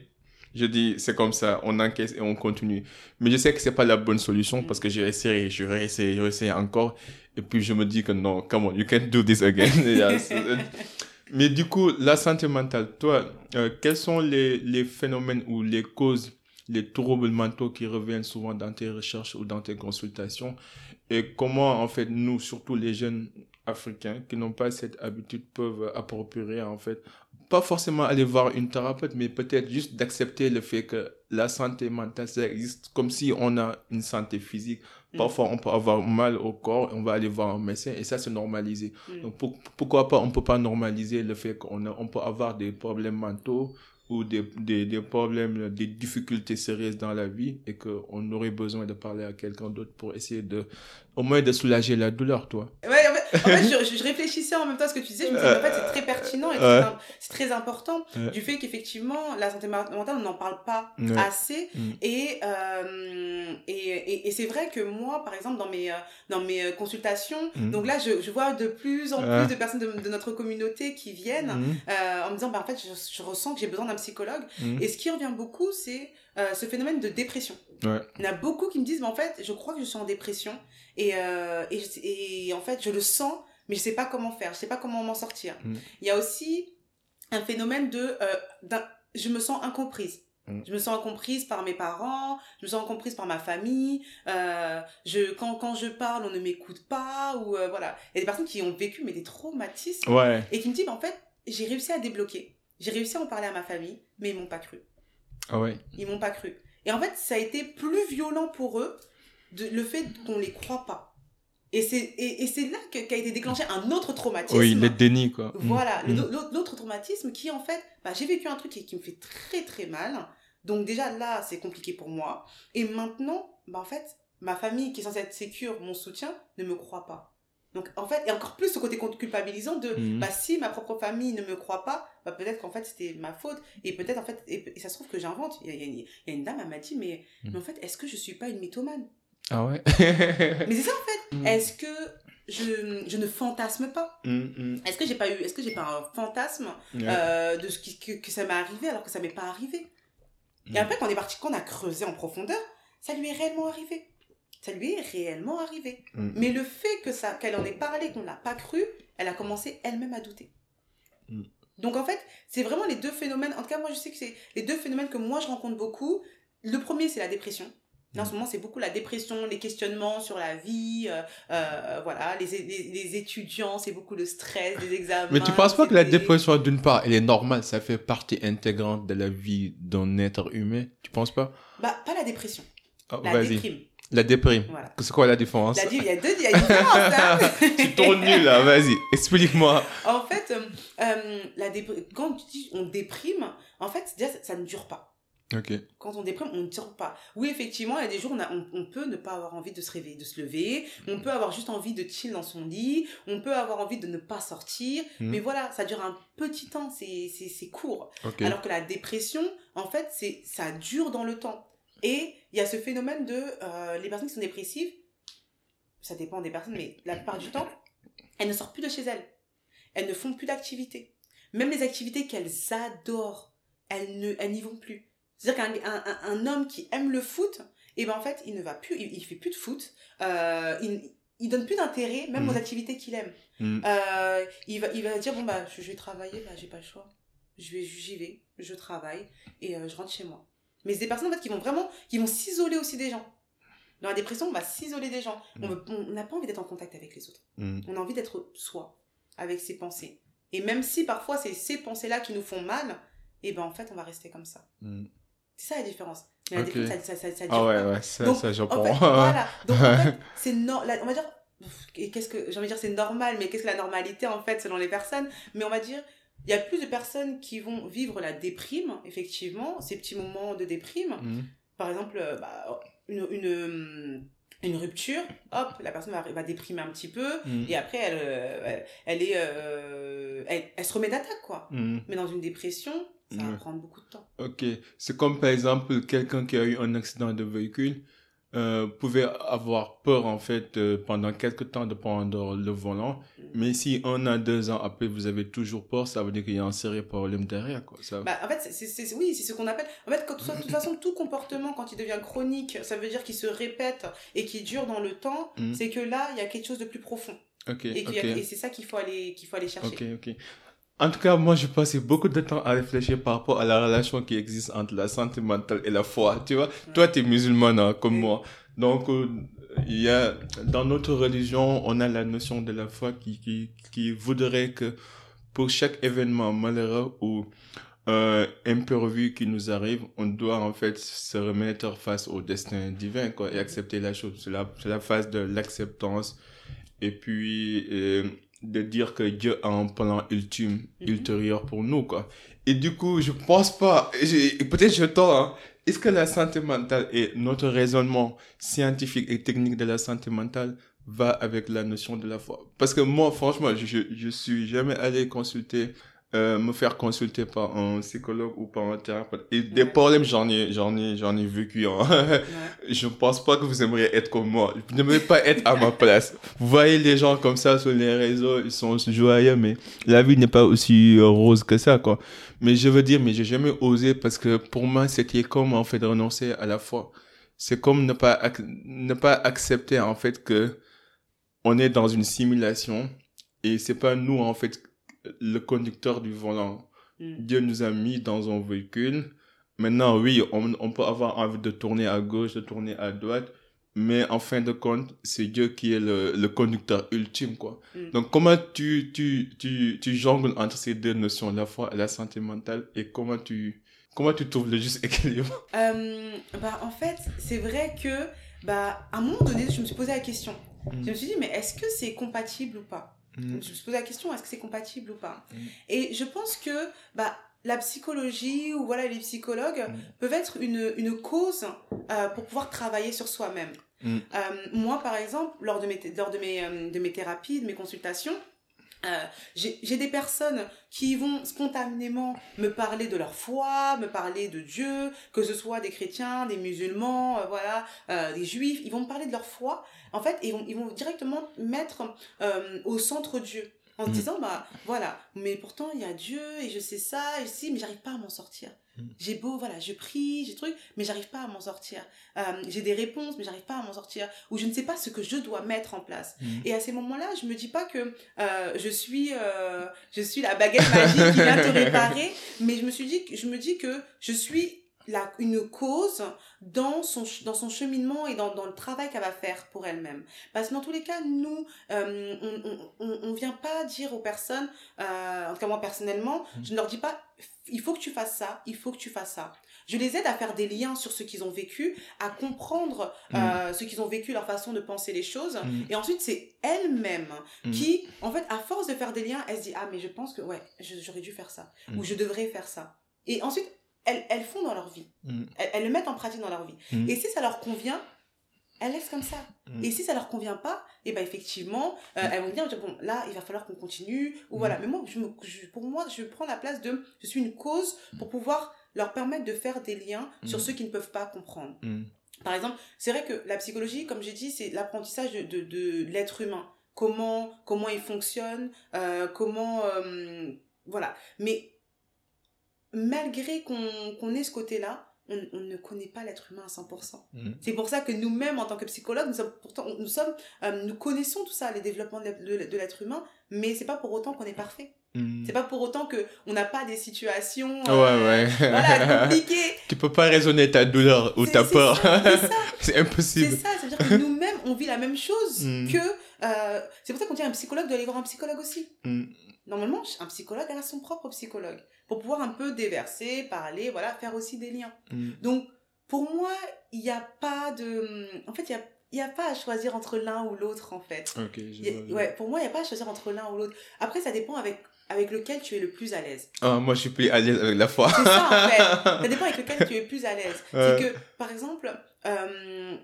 je dis, c'est comme ça, on encaisse et on continue. Mais je sais que c'est pas la bonne solution parce que j'ai essayé, j'ai réessayé, j'ai essayé encore. Et puis je me dis que non, come on, you can't do this again. <laughs> C'est- Mais du coup, la santé mentale, toi, euh, quels sont les, les phénomènes ou les causes, les troubles mentaux qui reviennent souvent dans tes recherches ou dans tes consultations? Et comment, en fait, nous, surtout les jeunes africains qui n'ont pas cette habitude, peuvent approprier, en fait, pas forcément aller voir une thérapeute, mais peut-être juste d'accepter le fait que la santé mentale, ça existe comme si on a une santé physique. Mm. Parfois, on peut avoir mal au corps, on va aller voir un médecin et ça, c'est normalisé. Mm. Donc, pour- pourquoi pas, on peut pas normaliser le fait qu'on a- on peut avoir des problèmes mentaux ou des, des, des problèmes, des difficultés sérieuses dans la vie et qu'on aurait besoin de parler à quelqu'un d'autre pour essayer de, au moins de soulager la douleur, toi. Ouais, en fait, je, je réfléchissais en même temps à ce que tu disais. Je me disais, en fait, c'est très pertinent et Ouais. c'est très important Ouais. du fait qu'effectivement, la santé mentale, on n'en parle pas Ouais. assez. Mm. Et, euh, et, et, et c'est vrai que moi, par exemple, dans mes, euh, dans mes euh, consultations, Mm. donc là, je, je vois de plus en plus de personnes de, de notre communauté qui viennent euh, en me disant, bah, en fait, je, je ressens que j'ai besoin d'un psychologue. Et ce qui revient beaucoup, c'est euh, ce phénomène de dépression. Ouais. Il y en a beaucoup qui me disent, mais en fait, je crois que je suis en dépression. Et, euh, et, en fait, je le sens, mais je sais pas comment faire, je sais pas comment m'en sortir. Mm. Il y a aussi un phénomène de, euh, d'un- je me sens incomprise. Mm. Je me sens incomprise par mes parents, je me sens incomprise par ma famille. Euh, je, quand, quand je parle, on ne m'écoute pas. Ou voilà, il y a des personnes qui ont vécu mais des traumatismes Ouais. et qui me disent, en fait, j'ai réussi à débloquer. J'ai réussi à en parler à ma famille, mais ils m'ont pas cru. Ah ouais. Ils m'ont pas cru. Et en fait, ça a été plus violent pour eux de, le fait qu'on les croit pas. Et c'est et, et c'est là qu'a été déclenché un autre traumatisme. Oui, le déni, quoi. Mm. Voilà, Mm. l'autre l'autre traumatisme qui en fait, bah, j'ai vécu un truc qui, qui me fait très très mal. Donc déjà là, c'est compliqué pour moi. Et maintenant, bah, en fait, ma famille qui est censée être sécure, mon soutien, ne me croit pas. Donc en fait, et encore plus ce côté culpabilisant de, Mhm. bah si ma propre famille ne me croit pas, bah peut-être qu'en fait c'était ma faute. Et peut-être en fait, et, et ça se trouve que j'invente. Il y a, y une- il y a une dame, elle m'a dit, mais, Mhm. mais en fait, est-ce que je suis pas une mythomane? Ah ouais. <laughs> Mais c'est ça en fait. Mm. Est-ce que je, je ne fantasme pas? Mm, mm. Est-ce que j'ai pas eu, est-ce que j'ai pas un fantasme euh, de ce qui, que, que ça m'est arrivé alors que ça m'est pas arrivé? Mm. Et après, quand on est parti, quand on a creusé en profondeur, ça lui est réellement arrivé. Ça lui est réellement arrivé. Mm. Mais le fait que ça, qu'elle en ait parlé, qu'on l'a pas cru, elle a commencé elle-même à douter. Mm. Donc en fait, c'est vraiment les deux phénomènes. En tout cas, moi, je sais que c'est les deux phénomènes que moi je rencontre beaucoup. Le premier, c'est la dépression. Là, en Mm. ce moment, c'est beaucoup la dépression, les questionnements sur la vie, euh, euh, voilà, les, les, les étudiants, c'est beaucoup le stress des examens. Mais tu penses pas que la dépression, d'une part, elle est normale, ça fait partie intégrante de la vie d'un être humain? Tu penses pas? Bah, pas la dépression, Ah, la déprime. La déprime. Voilà. C'est quoi la différence La Il y a deux, il y a une différence, hein. <laughs> Tu tournes nul là, vas-y, explique-moi. En fait, euh, euh, la dépr- quand tu dis on déprime, en fait, déjà, ça, ça ne dure pas. Quand on déprime, on ne dure pas. Oui, effectivement, il y a des jours où on, a- on, on peut ne pas avoir envie de se réveiller, de se lever. On peut avoir juste envie de chill dans son lit. On peut avoir envie de ne pas sortir. Mhm. Mais voilà, ça dure un petit temps. C'est court. Alors que la dépression, en fait, ça dure dans le temps. Et il y a ce phénomène de euh, les personnes qui sont dépressives, ça dépend des personnes, mais la plupart du temps, elles ne sortent plus de chez elles. Elles ne font plus d'activités. Même les activités qu'elles adorent, elles ne, elles n'y vont plus. C'est-à-dire qu'un un, un- un homme qui aime le foot, et ben en fait, il ne va plus, il, il fait plus de foot. Euh, il, il donne plus d'intérêt, même Mhm. aux activités qu'il aime. Mm. Euh, il, va, il va dire bon bah je, je vais travailler bah j'ai pas le choix je vais j'y vais je travaille et euh, je rentre chez moi mais c'est des personnes en fait qui vont vraiment qui vont s'isoler aussi des gens dans la dépression on va s'isoler des gens on on n'a pas envie d'être en contact avec les autres Mm. on a envie d'être soi avec ses pensées et même si parfois c'est ces pensées là qui nous font mal et ben en fait on va rester comme ça Mm. c'est ça la différence mais la Ok. dépression ça, ça, ça, ça dure Ah ouais, pas. ouais, ça, Donc, ça en fait, <laughs> voilà. Donc, en fait, <laughs> c'est no- on va dire, qu'est-ce que, j'ai envie de dire, c'est normal, mais qu'est-ce que la normalité, en fait, selon les personnes? Mais on va dire, il y a plus de personnes qui vont vivre la déprime, effectivement, ces petits moments de déprime. Mm. Par exemple, euh, bah, une, une, une rupture, hop, la personne va, va déprimer un petit peu, Mm. et après, elle, euh, elle, elle est, euh, elle, elle se remet d'attaque, quoi. Mm. Mais dans une dépression, ça va prendre beaucoup de temps. Ok, c'est comme par exemple quelqu'un qui a eu un accident de véhicule euh, pouvait avoir peur en fait euh, pendant quelques temps de prendre le volant, mais si un an, deux ans après vous avez toujours peur, ça veut dire qu'il y a un sérieux problème derrière quoi. Ça... Bah, en fait, c'est, oui, c'est ce qu'on appelle. En fait, de toute façon, tout comportement, quand il devient chronique, ça veut dire qu'il se répète et qu'il dure dans le temps. Mm. C'est que là, il y a quelque chose de plus profond. Et, c'est ça qu'il faut aller, qu'il faut aller chercher. ok, ok. En tout cas, moi, j'ai passé beaucoup de temps à réfléchir par rapport à la relation qui existe entre la santé mentale et la foi. Tu vois, toi, tu es musulmane hein, comme moi. Donc, euh, il y a, dans notre religion, on a la notion de la foi qui, qui, qui voudrait que pour chaque événement malheureux ou euh, imprévu qui nous arrive, on doit en fait se remettre face au destin divin quoi, et accepter la chose. C'est la, la phase de l'acceptance et puis euh, de dire que Dieu a un plan ultime, Mhm. ultérieur pour nous quoi. Et du coup, je pense pas, peut-être je tort, hein, est-ce que la santé mentale et notre raisonnement scientifique et technique de la santé mentale va avec la notion de la foi? Parce que moi, franchement, je, je, je suis jamais allé consulter, euh, me faire consulter par un psychologue ou par un thérapeute. Et des Ouais. problèmes, j'en ai, j'en ai, j'en ai vécu. Hein. Ouais. <laughs> je pense pas que vous aimeriez être comme moi. Vous n'aimeriez pas être à ma place. Vous voyez les gens comme ça sur les réseaux, ils sont joyeux, mais la vie n'est pas aussi euh, rose que ça, quoi. Mais je veux dire, mais j'ai jamais osé parce que pour moi, c'était comme en fait renoncer à la foi. C'est comme ne pas ac- ne pas accepter en fait que on est dans une simulation et c'est pas nous en fait le conducteur du volant. Mm. Dieu nous a mis dans un véhicule. Maintenant, oui, on, on peut avoir envie de tourner à gauche, de tourner à droite, mais en fin de compte, c'est Dieu qui est le, le conducteur ultime, quoi. Mm. Donc, comment tu, tu, tu, tu jongles entre ces deux notions, la foi et la santé mentale, et comment tu, comment tu trouves le juste <laughs> équilibre? Euh, bah, en fait, c'est vrai que, bah, à un moment donné, je me suis posé la question. Mm. Je me suis dit, mais est-ce que c'est compatible ou pas? Je Mm. me suis posé la question, est-ce que c'est compatible ou pas? Mm. Et je pense que bah, la psychologie ou voilà, les psychologues Mm. peuvent être une, une cause euh, pour pouvoir travailler sur soi-même. Euh, moi, par exemple, lors de mes, lors de mes, euh, de mes thérapies, de mes consultations, Euh, j'ai des personnes qui vont spontanément me parler de leur foi, me parler de Dieu, que ce soit des chrétiens, des musulmans, euh, voilà, euh, des juifs, ils vont me parler de leur foi. En fait, ils vont, ils vont directement mettre au centre Dieu en se mm. disant bah voilà mais pourtant il y a Dieu et je sais ça et si mais j'arrive pas à m'en sortir. J'ai beau voilà je prie j'ai truc mais j'arrive pas à m'en sortir. Euh, j'ai des réponses mais j'arrive pas à m'en sortir. Ou je ne sais pas ce que je dois mettre en place. Mm. et à ces moments là je me dis pas que euh, je suis euh, je suis la baguette magique qui vient te <laughs> réparer mais je me suis dit je me dis que je suis la, une cause dans son, dans son cheminement et dans, dans le travail qu'elle va faire pour elle-même. Parce que dans tous les cas, nous, euh, on ne on, on vient pas dire aux personnes, euh, en tout cas moi personnellement, mmh. je ne leur dis pas, il faut que tu fasses ça, il faut que tu fasses ça. Je les aide à faire des liens sur ce qu'ils ont vécu, à comprendre mmh. euh, ce qu'ils ont vécu, leur façon de penser les choses. Mmh. Et ensuite, c'est elle-même qui, en fait, à force de faire des liens, elle se dit, ah mais je pense que, ouais, j'aurais dû faire ça. Ou je devrais faire ça. Et ensuite, elles, elles font dans leur vie. Mm. Elles, le mettent en pratique dans leur vie. Mm. Et si ça leur convient, elles laissent comme ça. Mm. Et si ça leur convient pas, et eh ben effectivement, euh, elles vont dire bon là il va falloir qu'on continue ou voilà. Mais moi, je, pour moi, je prends la place de je suis une cause pour pouvoir leur permettre de faire des liens sur ceux qui ne peuvent pas comprendre. Par exemple, c'est vrai que la psychologie, comme j'ai dit, c'est l'apprentissage de, de, de l'être humain. Comment comment il fonctionne, euh, comment euh, voilà. Mais malgré qu'on ait ce côté-là, on, ne connaît pas l'être humain à 100%. Mm. C'est pour ça que nous-mêmes, en tant que psychologues, nous sommes, pourtant, nous, sommes, euh, nous connaissons tout ça, les développements de, l'être humain, mais c'est pas pour autant qu'on est parfait. Mm. C'est pas pour autant que on n'a pas des situations euh, voilà, <laughs> compliquées. tu peux pas raisonner ta douleur ou ta peur. <laughs> C'est impossible. C'est ça, c'est-à-dire que <laughs> nous-mêmes, on vit la même chose mm. que... Euh, c'est pour ça qu'on dit à un psychologue d'aller voir un psychologue aussi. Normalement, un psychologue a son propre psychologue pour pouvoir un peu déverser, parler, voilà, faire aussi des liens. Mm. Donc, pour moi, il n'y a pas de... En fait, il y a il n'y a pas à choisir entre l'un ou l'autre, en fait. Ok, ouais, pour moi, il n'y a pas à choisir entre l'un ou l'autre. Après, ça dépend avec, avec lequel tu es le plus à l'aise. Ah, moi, je suis plus à l'aise avec la foi. C'est ça, en fait. <laughs> Ça dépend avec lequel tu es plus à l'aise. C'est que, par exemple, euh,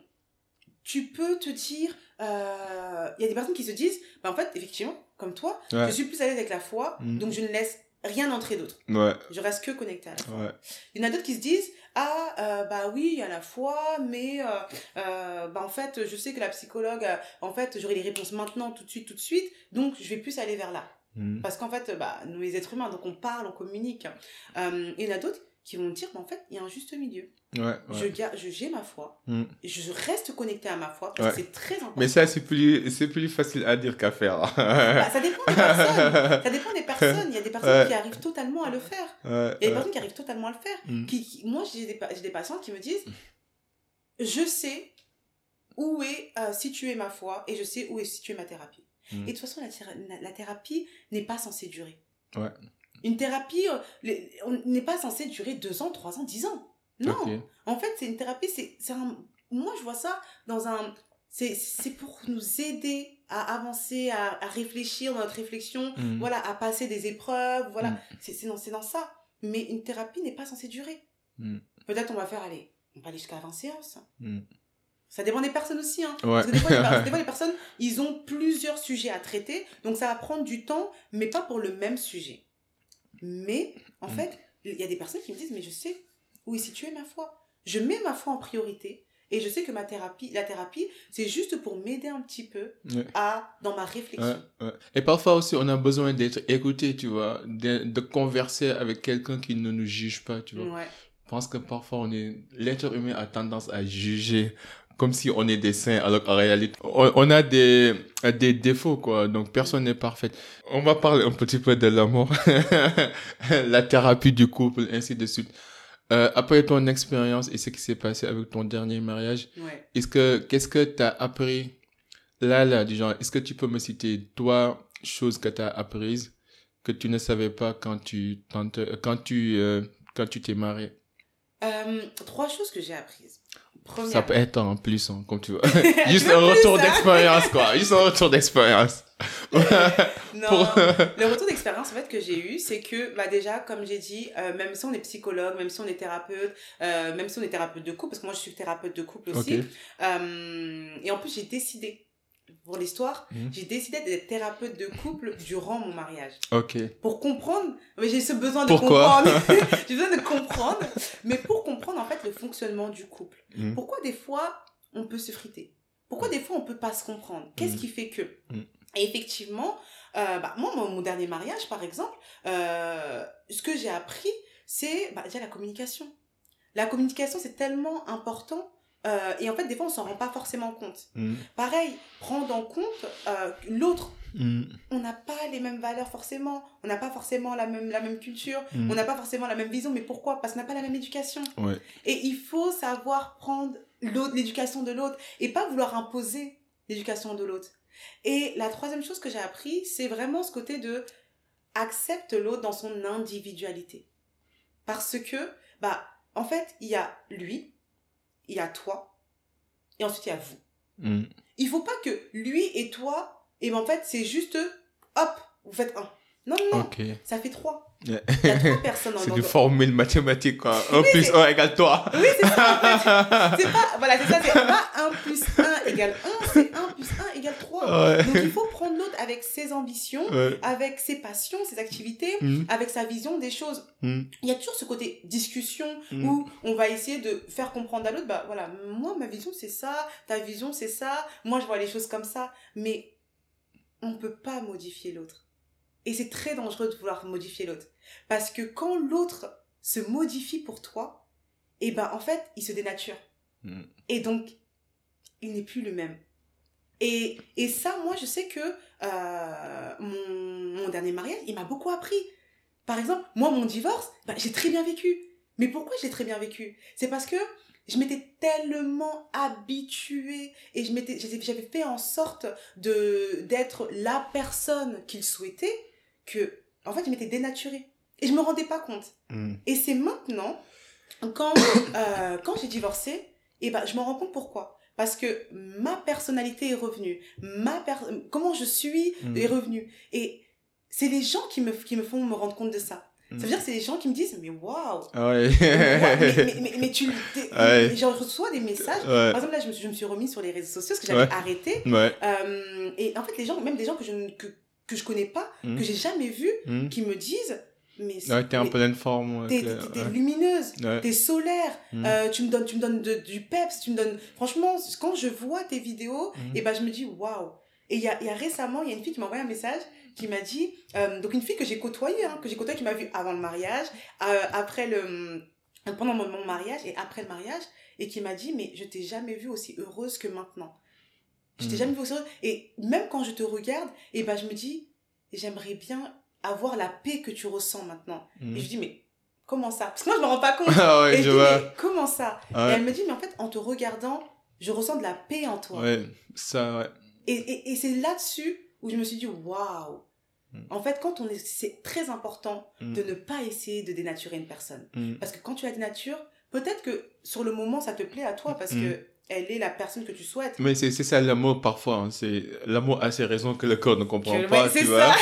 tu peux te dire... Euh, il y a des personnes qui se disent, bah, en fait, effectivement, comme toi, je suis plus à l'aise avec la foi, mm. donc je ne laisse rien entrer d'autre. Ouais. Je reste que connecté à la foi. Il y en a d'autres qui se disent ah euh, bah oui il y a la foi mais euh, euh, bah en fait je sais que la psychologue en fait j'aurai les réponses maintenant tout de suite tout de suite donc je vais plus aller vers là. Mm. Parce qu'en fait bah nous les êtres humains donc on parle on communique. il y en a d'autres qui vont dire, mais en fait, il y a un juste milieu. Ouais, Je, j'ai ma foi. Mm. Je reste connecté à ma foi parce que c'est très important. Mais ça, c'est plus, c'est plus facile à dire qu'à faire. Bah, ça dépend des personnes. <laughs> Ça dépend des personnes. Il y a des personnes qui arrivent totalement à le faire. Il y a des personnes qui arrivent totalement à le faire. Mm. Qui, moi, j'ai des, j'ai des patients qui me disent, je sais où est euh, située ma foi et je sais où est située ma thérapie. Mm. Et de toute façon, la, la thérapie n'est pas censée durer. Ouais. Une thérapie, euh, on n'est pas censé durer deux ans, trois ans, dix ans. Non. En fait, c'est une thérapie, c'est un... Moi, je vois ça dans un... C'est pour nous aider à avancer, à, à, réfléchir dans notre réflexion, mm. voilà, à passer des épreuves, voilà. Mm. C'est dans, dans ça. Mais une thérapie n'est pas censée durer. Mm. Peut-être on va faire, aller, on va aller jusqu'à 20 séances. Ça dépend des personnes aussi. Hein. Parce que des, fois, <laughs> les, des fois, les personnes, ils ont plusieurs sujets à traiter. Donc, ça va prendre du temps, mais pas pour le même sujet. Mais, en mm. fait, il y a des personnes qui me disent, mais je sais où est située ma foi. Je mets ma foi en priorité. Et je sais que ma thérapie, la thérapie, c'est juste pour m'aider un petit peu à, dans ma réflexion. Et parfois aussi, on a besoin d'être écouté, tu vois, de, de converser avec quelqu'un qui ne nous juge pas, tu vois. Je pense que parfois, on est, l'être humain a tendance à juger comme si on est des saints, alors qu'en réalité, on, a des, des défauts, quoi. Donc, personne n'est parfait. On va parler un petit peu de l'amour, <laughs> la thérapie du couple, ainsi de suite. Euh, après ton expérience et ce qui s'est passé avec ton dernier mariage, est-ce que, qu'est-ce que tu as appris là, là, du genre, est-ce que tu peux me citer trois choses que tu as apprises que tu ne savais pas quand tu, quand tu, euh, quand tu t'es marié? Euh, trois choses que j'ai apprises. Ça peut être en plus, hein, comme tu veux. <laughs> Juste un retour d'expérience, quoi. Juste un retour d'expérience. <laughs> non, le retour d'expérience en fait que j'ai eu, c'est que bah déjà, comme j'ai dit, euh, même si on est psychologue, même si on est thérapeute, euh, même si on est thérapeute de couple, parce que moi je suis thérapeute de couple aussi, euh, et en plus j'ai décidé pour l'histoire, Mhm. j'ai décidé d'être thérapeute de couple durant mon mariage. Ok. Pour comprendre, mais j'ai ce besoin de Pourquoi comprendre. <laughs> <laughs> j'ai besoin de comprendre, mais pour comprendre en fait le fonctionnement du couple. Mhm. Pourquoi des fois on peut se friter? Pourquoi des fois on peut pas se comprendre? Qu'est-ce Mhm. qui fait que? Et effectivement, euh, bah, moi, mon, mon dernier mariage, par exemple, euh, ce que j'ai appris, c'est bah, déjà la communication. La communication, c'est tellement important. Euh, et en fait, des fois, on s'en rend pas forcément compte. Mm. Pareil, prendre en compte euh, l'autre. Mm. On n'a pas les mêmes valeurs forcément. On n'a pas forcément la même, la même culture. Mm. On n'a pas forcément la même vision. Mais pourquoi? Parce qu'on n'a pas la même éducation. Ouais. Et il faut savoir prendre l'éducation de l'autre et pas vouloir imposer l'éducation de l'autre. Et la troisième chose que j'ai appris, c'est vraiment ce côté de accepte l'autre dans son individualité. Parce que, bah, en fait, il y a lui, il y a toi, et ensuite il y a vous. Mm. Il faut pas que lui et toi, et ben en fait, c'est juste, hop, vous faites un. Non, non, non, Ok. ça fait trois. <laughs> Yeah. C'est du formule mathématique, quoi. 1 Oui, plus c'est- 1 égale 3. Oui, c'est ça, en fait. <laughs> C'est pas, voilà, c'est ça, c'est pas 1 plus 1 égale 1, c'est 1 plus 1 égale 3. Ouais. Donc il faut prendre l'autre avec ses ambitions, Ouais. avec ses passions, ses activités, Mm. avec sa vision des choses. Mm. Il y a toujours ce côté discussion Mm. où on va essayer de faire comprendre à l'autre, bah voilà, moi ma vision c'est ça, ta vision c'est ça, moi je vois les choses comme ça, mais on peut pas modifier l'autre. Et c'est très dangereux de vouloir modifier l'autre. Parce que quand l'autre se modifie pour toi, et ben en fait, il se dénature. Mm. Et donc, il n'est plus le même. Et, et ça, moi, je sais que euh, mon, mon dernier mariage, il m'a beaucoup appris. Par exemple, moi, mon divorce, bah, j'ai très bien vécu. Mais pourquoi j'ai très bien vécu? C'est parce que je m'étais tellement habituée et je m'étais, j'avais j'avais fait en sorte de d'être la personne qu'il souhaitait que, en fait, je m'étais dénaturée. Et je me rendais pas compte. Mm. Et c'est maintenant, quand, <coughs> euh, quand j'ai divorcé, et ben, je me rends compte pourquoi. Parce que ma personnalité est revenue. Ma per- comment je suis Mm. est revenue. Et c'est les gens qui me, qui me font me rendre compte de ça. Ça veut dire que c'est les gens qui me disent, mais waouh! Ah Ouais. mais, mais, mais, mais tu. <laughs> Ouais. J'en reçois des messages. Ouais. Par exemple, là, je me suis, je me suis remise sur les réseaux sociaux parce que j'avais arrêté. Euh, et en fait, les gens, même des gens que je, ne- que, que je connais pas, Mm. que j'ai jamais vu, Mm. qui me disent, mais. Ouais, t'es en pleine forme. T'es ouais. lumineuse, Ouais. t'es solaire, Mm. euh, tu me donnes, tu me donnes de- du peps, tu me donnes. Franchement, quand je vois tes vidéos, et ben je me dis waouh. Et il y a, il y a récemment, il y a une fille qui m'a envoyé un message qui m'a dit, euh, donc une fille que j'ai côtoyée, hein, que j'ai côtoyée, qui m'a vue avant le mariage, euh, après le, pendant mon, mon mariage et après le mariage, et qui m'a dit, mais je t'ai jamais vue aussi heureuse que maintenant. Je t'ai Mm. jamais vue aussi heureuse. Et même quand je te regarde, et ben je me dis, j'aimerais bien avoir la paix que tu ressens maintenant. Mm. Et je dis, mais comment ça? Parce que moi, je me rends pas compte. <laughs> Ah et ouais, je je dis, vois. mais comment ça? Et Ouais. elle me dit, mais en fait, en te regardant, je ressens de la paix en toi. Ouais, ça, ouais. Et, et, et c'est là-dessus où je me suis dit, waouh Mm. En fait, quand on est, c'est très important Mm. de ne pas essayer de dénaturer une personne. Mm. Parce que quand tu la dénatures, peut-être que sur le moment, ça te plaît à toi parce Mm. que elle est la personne que tu souhaites. Mais c'est ça l'amour parfois. hein. C'est l'amour a ses raisons que le corps ne comprend Que- pas. tu vois.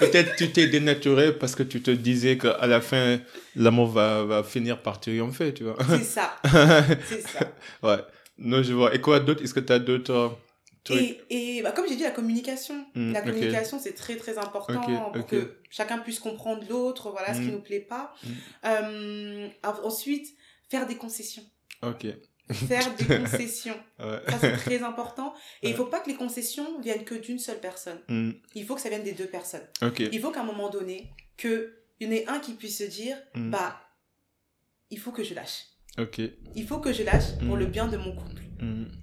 Peut-être tu t'es dénaturé parce que tu te disais qu'à la fin l'amour va, va finir par triompher, tu vois. C'est ça. <laughs> C'est ça. ouais. Non, je vois. Et quoi d'autre? Est-ce que tu as d'autres trucs? Et, et bah, comme j'ai dit, la communication. Mm, la communication, c'est très très important pour que chacun puisse comprendre l'autre, voilà ce qui Mm. nous plaît pas. Mm. Euh, ensuite, faire des concessions. Ok. Faire des <laughs> concessions. Ouais. Ça, c'est très important. Et il Ouais. faut pas que les concessions viennent que d'une seule personne. Mm. Il faut que ça vienne des deux personnes. Il faut qu'à un moment donné, qu'il y en ait un qui puisse se dire, Mm. bah, il faut que je lâche. Il faut que je lâche pour Mm. le bien de mon couple.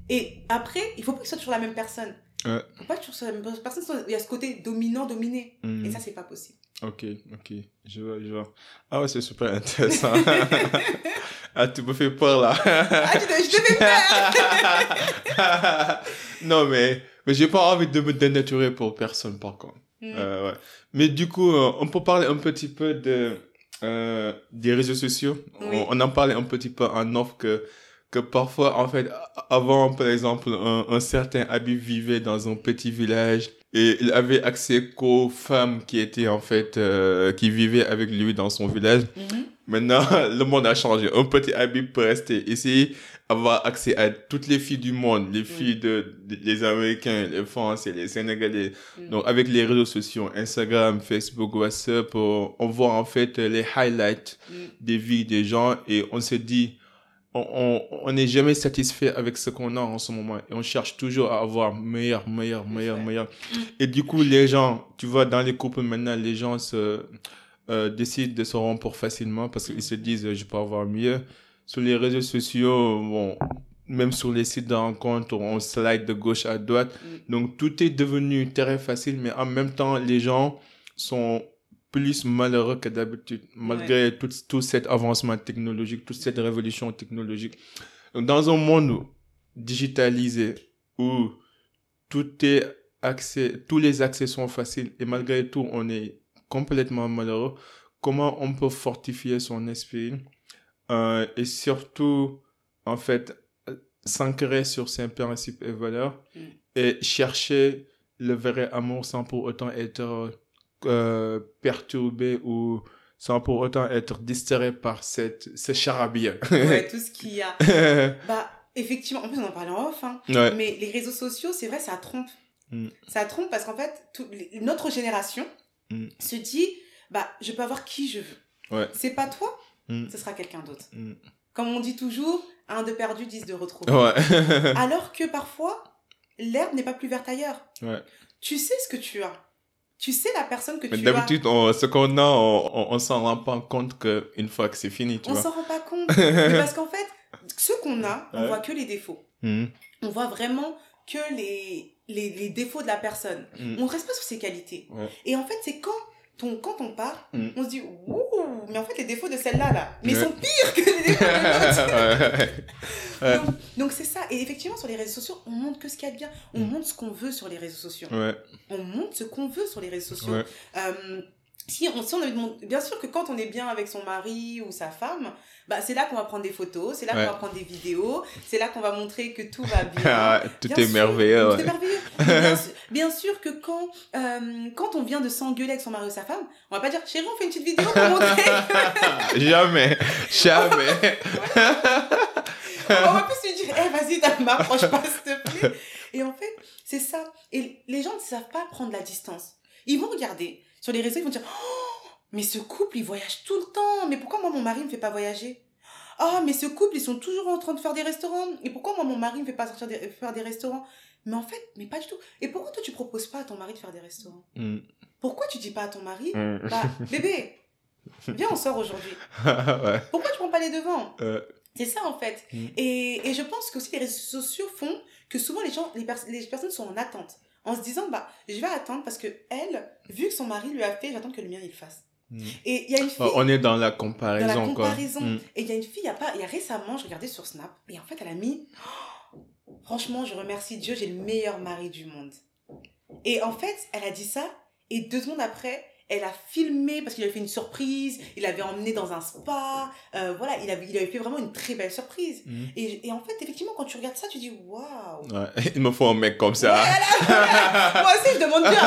Et après, il faut pas que ce soit toujours la même personne. Ouais. Il faut pas que ce soit la même personne. Il y a ce côté dominant-dominé. Mm. Et ça, c'est pas possible. Ok, ok, je vois, je vois. Ah ouais, c'est super intéressant. <laughs> ah, tu me fais peur là. Ah, je te fais peur <laughs> non, mais, mais j'ai pas envie de me dénaturer pour personne par contre. Mm. Euh, ouais. Mais du coup, euh, on peut parler un petit peu de, euh, des réseaux sociaux. Oui. On, on en parlait un petit peu en off que, que parfois, en fait, avant, par exemple, un, un certain Habib vivait dans un petit village et il avait accès qu'aux femmes qui étaient, en fait, euh, qui vivaient avec lui dans son village. Mhm. Maintenant, <laughs> le monde a changé. Un petit Habib peut rester ici, avoir accès à toutes les filles du monde, les filles de, de- les Américains, les Français, les Sénégalais. Mm. Donc, avec les réseaux sociaux, Instagram, Facebook, WhatsApp, euh, on voit en fait les highlights Mm. des vies des gens et on se dit, on, n'est jamais satisfait avec ce qu'on a en ce moment et on cherche toujours à avoir meilleur, meilleur, meilleur, meilleur. Et du coup, les gens, tu vois, dans les couples maintenant, les gens se, euh, décident de se rompre facilement parce qu'ils se disent, euh, je peux avoir mieux. Sur les réseaux sociaux, bon, même sur les sites de rencontres, on slide de gauche à droite. Mm. Donc, tout est devenu très facile, mais en même temps, les gens sont plus malheureux que d'habitude, malgré tout, tout cet avancement technologique, toute cette révolution technologique. Dans un monde digitalisé où tout est accès, tous les accès sont faciles et malgré tout, on est complètement malheureux, comment on peut fortifier son esprit euh, et surtout, en fait, s'ancrer sur ses principes et valeurs Mm. et chercher le vrai amour sans pour autant être euh, perturbé ou sans pour autant être distrait par cette, ce charabia. Ouais, <laughs> tout ce qu'il y a. <laughs> Bah, effectivement, en plus, on en parlait en off, hein. ouais. Mais les réseaux sociaux, c'est vrai, ça trompe. Mm. Ça trompe parce qu'en fait, tout- notre génération Mm. se dit, bah, je peux avoir qui je veux. Ouais. C'est pas toi, Mm. ce sera quelqu'un d'autre. Mm. Comme on dit toujours, un de perdu, dix de retrouvé. Ouais. <laughs> Alors que parfois, l'herbe n'est pas plus verte ailleurs. Tu sais ce que tu as. Tu sais la personne que Mais tu as. d'habitude, ce qu'on a, on, on, on s'en rend pas compte que une fois que c'est fini, tu On vois. s'en rend pas compte. <laughs> Mais parce qu'en fait, ce qu'on a, on Ouais. voit que les défauts. Mm. On voit vraiment que les, les, les défauts de la personne. Mm. On ne reste pas sur ses qualités. Ouais. Et en fait, c'est quand on, quand on part, Mm. on se dit, ouh, mais en fait, les défauts de celle-là, là, mais ils Ouais. sont pires que les défauts de l'autre. <laughs> <laughs> Donc, c'est ça. Et effectivement, sur les réseaux sociaux, on montre que ce qu'il y a de bien. On Mm. montre ce qu'on veut sur les réseaux sociaux. Ouais. On montre ce qu'on veut sur les réseaux sociaux. Ouais. Euh, si on, si bien sûr que quand on est bien avec son mari ou sa femme, bah, c'est là qu'on va prendre des photos, c'est là Ouais. qu'on va prendre des vidéos, c'est là qu'on va montrer que tout va bien. <laughs> Ah, tout Bien est sûr, merveilleux. tout ouais. est merveilleux. Mais <laughs> Bien, sûr- bien sûr que quand, euh, quand on vient de s'engueuler avec son mari ou sa femme, on va pas dire chérie, on fait une petite vidéo pour montrer. <laughs> jamais, jamais. On va plus lui dire, eh, vas-y, ne m'approche pas, s'il te plaît. Et en fait, c'est ça. Et les gens ne savent pas prendre la distance. Ils vont regarder sur les réseaux, ils vont dire, oh, mais ce couple, il voyage tout le temps. Mais pourquoi moi, mon mari ne me fait pas voyager? Oh, mais ce couple, ils sont toujours en train de faire des restaurants. Et pourquoi moi, mon mari ne me fait pas sortir des- faire des restaurants? Mais en fait, mais pas du tout. Et pourquoi toi, tu proposes pas à ton mari de faire des restaurants? Mm. Pourquoi tu dis pas à ton mari, Mm. bah, bébé, <laughs> viens, on sort aujourd'hui <laughs> ouais. Pourquoi tu prends pas les devants? Euh, C'est ça en fait. Mm. Et, et je pense que aussi les réseaux sociaux font que souvent les gens, les, pers- les personnes sont en attente. En se disant, bah, je vais attendre parce que elle, vu que son mari lui a fait, j'attends que le mien il fasse. mm. Et il y a une fille, Oh, on est dans la dans comparaison, quoi. comparaison, Mm. et il y a une fille, il y a pas, il y a récemment, je regardais sur Snap, et en fait elle a mis, Oh, <gasps> franchement, je remercie Dieu, j'ai le meilleur mari du monde. Et en fait, elle a dit ça, et deux secondes après, elle a filmé parce qu'il avait fait une surprise, il l'avait emmené dans un spa, euh, voilà, il avait, il avait fait vraiment une très belle surprise. Mm. Et, et en fait, effectivement, quand tu regardes ça, tu dis waouh! Ouais, <laughs> Il me faut un mec comme ça. <laughs> Moi aussi, je demande bien. <laughs>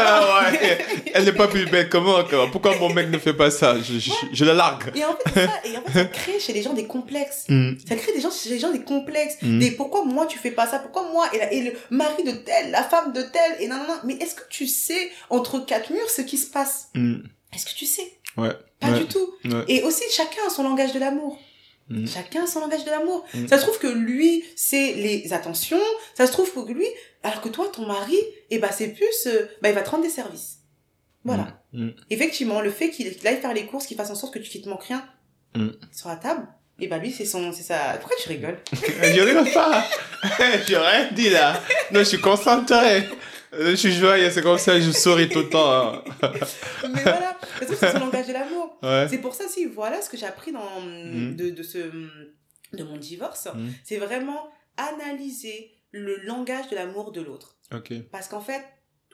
Ouais. Elle n'est pas plus belle quoi. Pourquoi mon mec ne fait pas ça? Je, je, je le largue. Et en fait, ça. Et en fait, ça crée chez les gens des complexes. Mm. Ça crée des gens, chez les gens des complexes. Mm. Des pourquoi moi tu fais pas ça? Pourquoi moi? Et, la- et le mari de tel, la femme de tel, et non, non, non. Mais est-ce que tu sais, entre quatre murs, ce qui se passe? Mm. Est-ce que tu sais? Ouais. Pas Ouais. du tout. Ouais. Et aussi, chacun a son langage de l'amour. Mm. Chacun a son langage de l'amour. Mm. Ça se trouve que lui, c'est les attentions. Ça se trouve que lui, alors que toi, ton mari, eh ben, c'est plus, euh, bah, il va te rendre des services. Voilà. Mm. Effectivement, le fait qu'il aille faire les courses, qu'il fasse en sorte que tu ne manques rien sur la table, et bah lui, c'est son, c'est ça. Pourquoi tu rigoles? <laughs> Je rigole pas. <laughs> J'ai rien dit là. Non, je suis concentré. Euh, Je suis joyeux, c'est comme ça, je souris tout le temps. hein. <laughs> Mais voilà, se trouve, c'est son langage de l'amour. Ouais. C'est pour ça aussi, voilà ce que j'ai appris dans, Mm. de, de, ce, de mon divorce. Mm. C'est vraiment analyser le langage de l'amour de l'autre. Parce qu'en fait,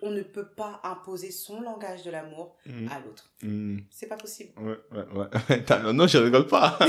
on ne peut pas imposer son langage de l'amour Mm. à l'autre. Mm. C'est pas possible. Ouais, ouais, ouais. <laughs> Non, je rigole pas. <laughs>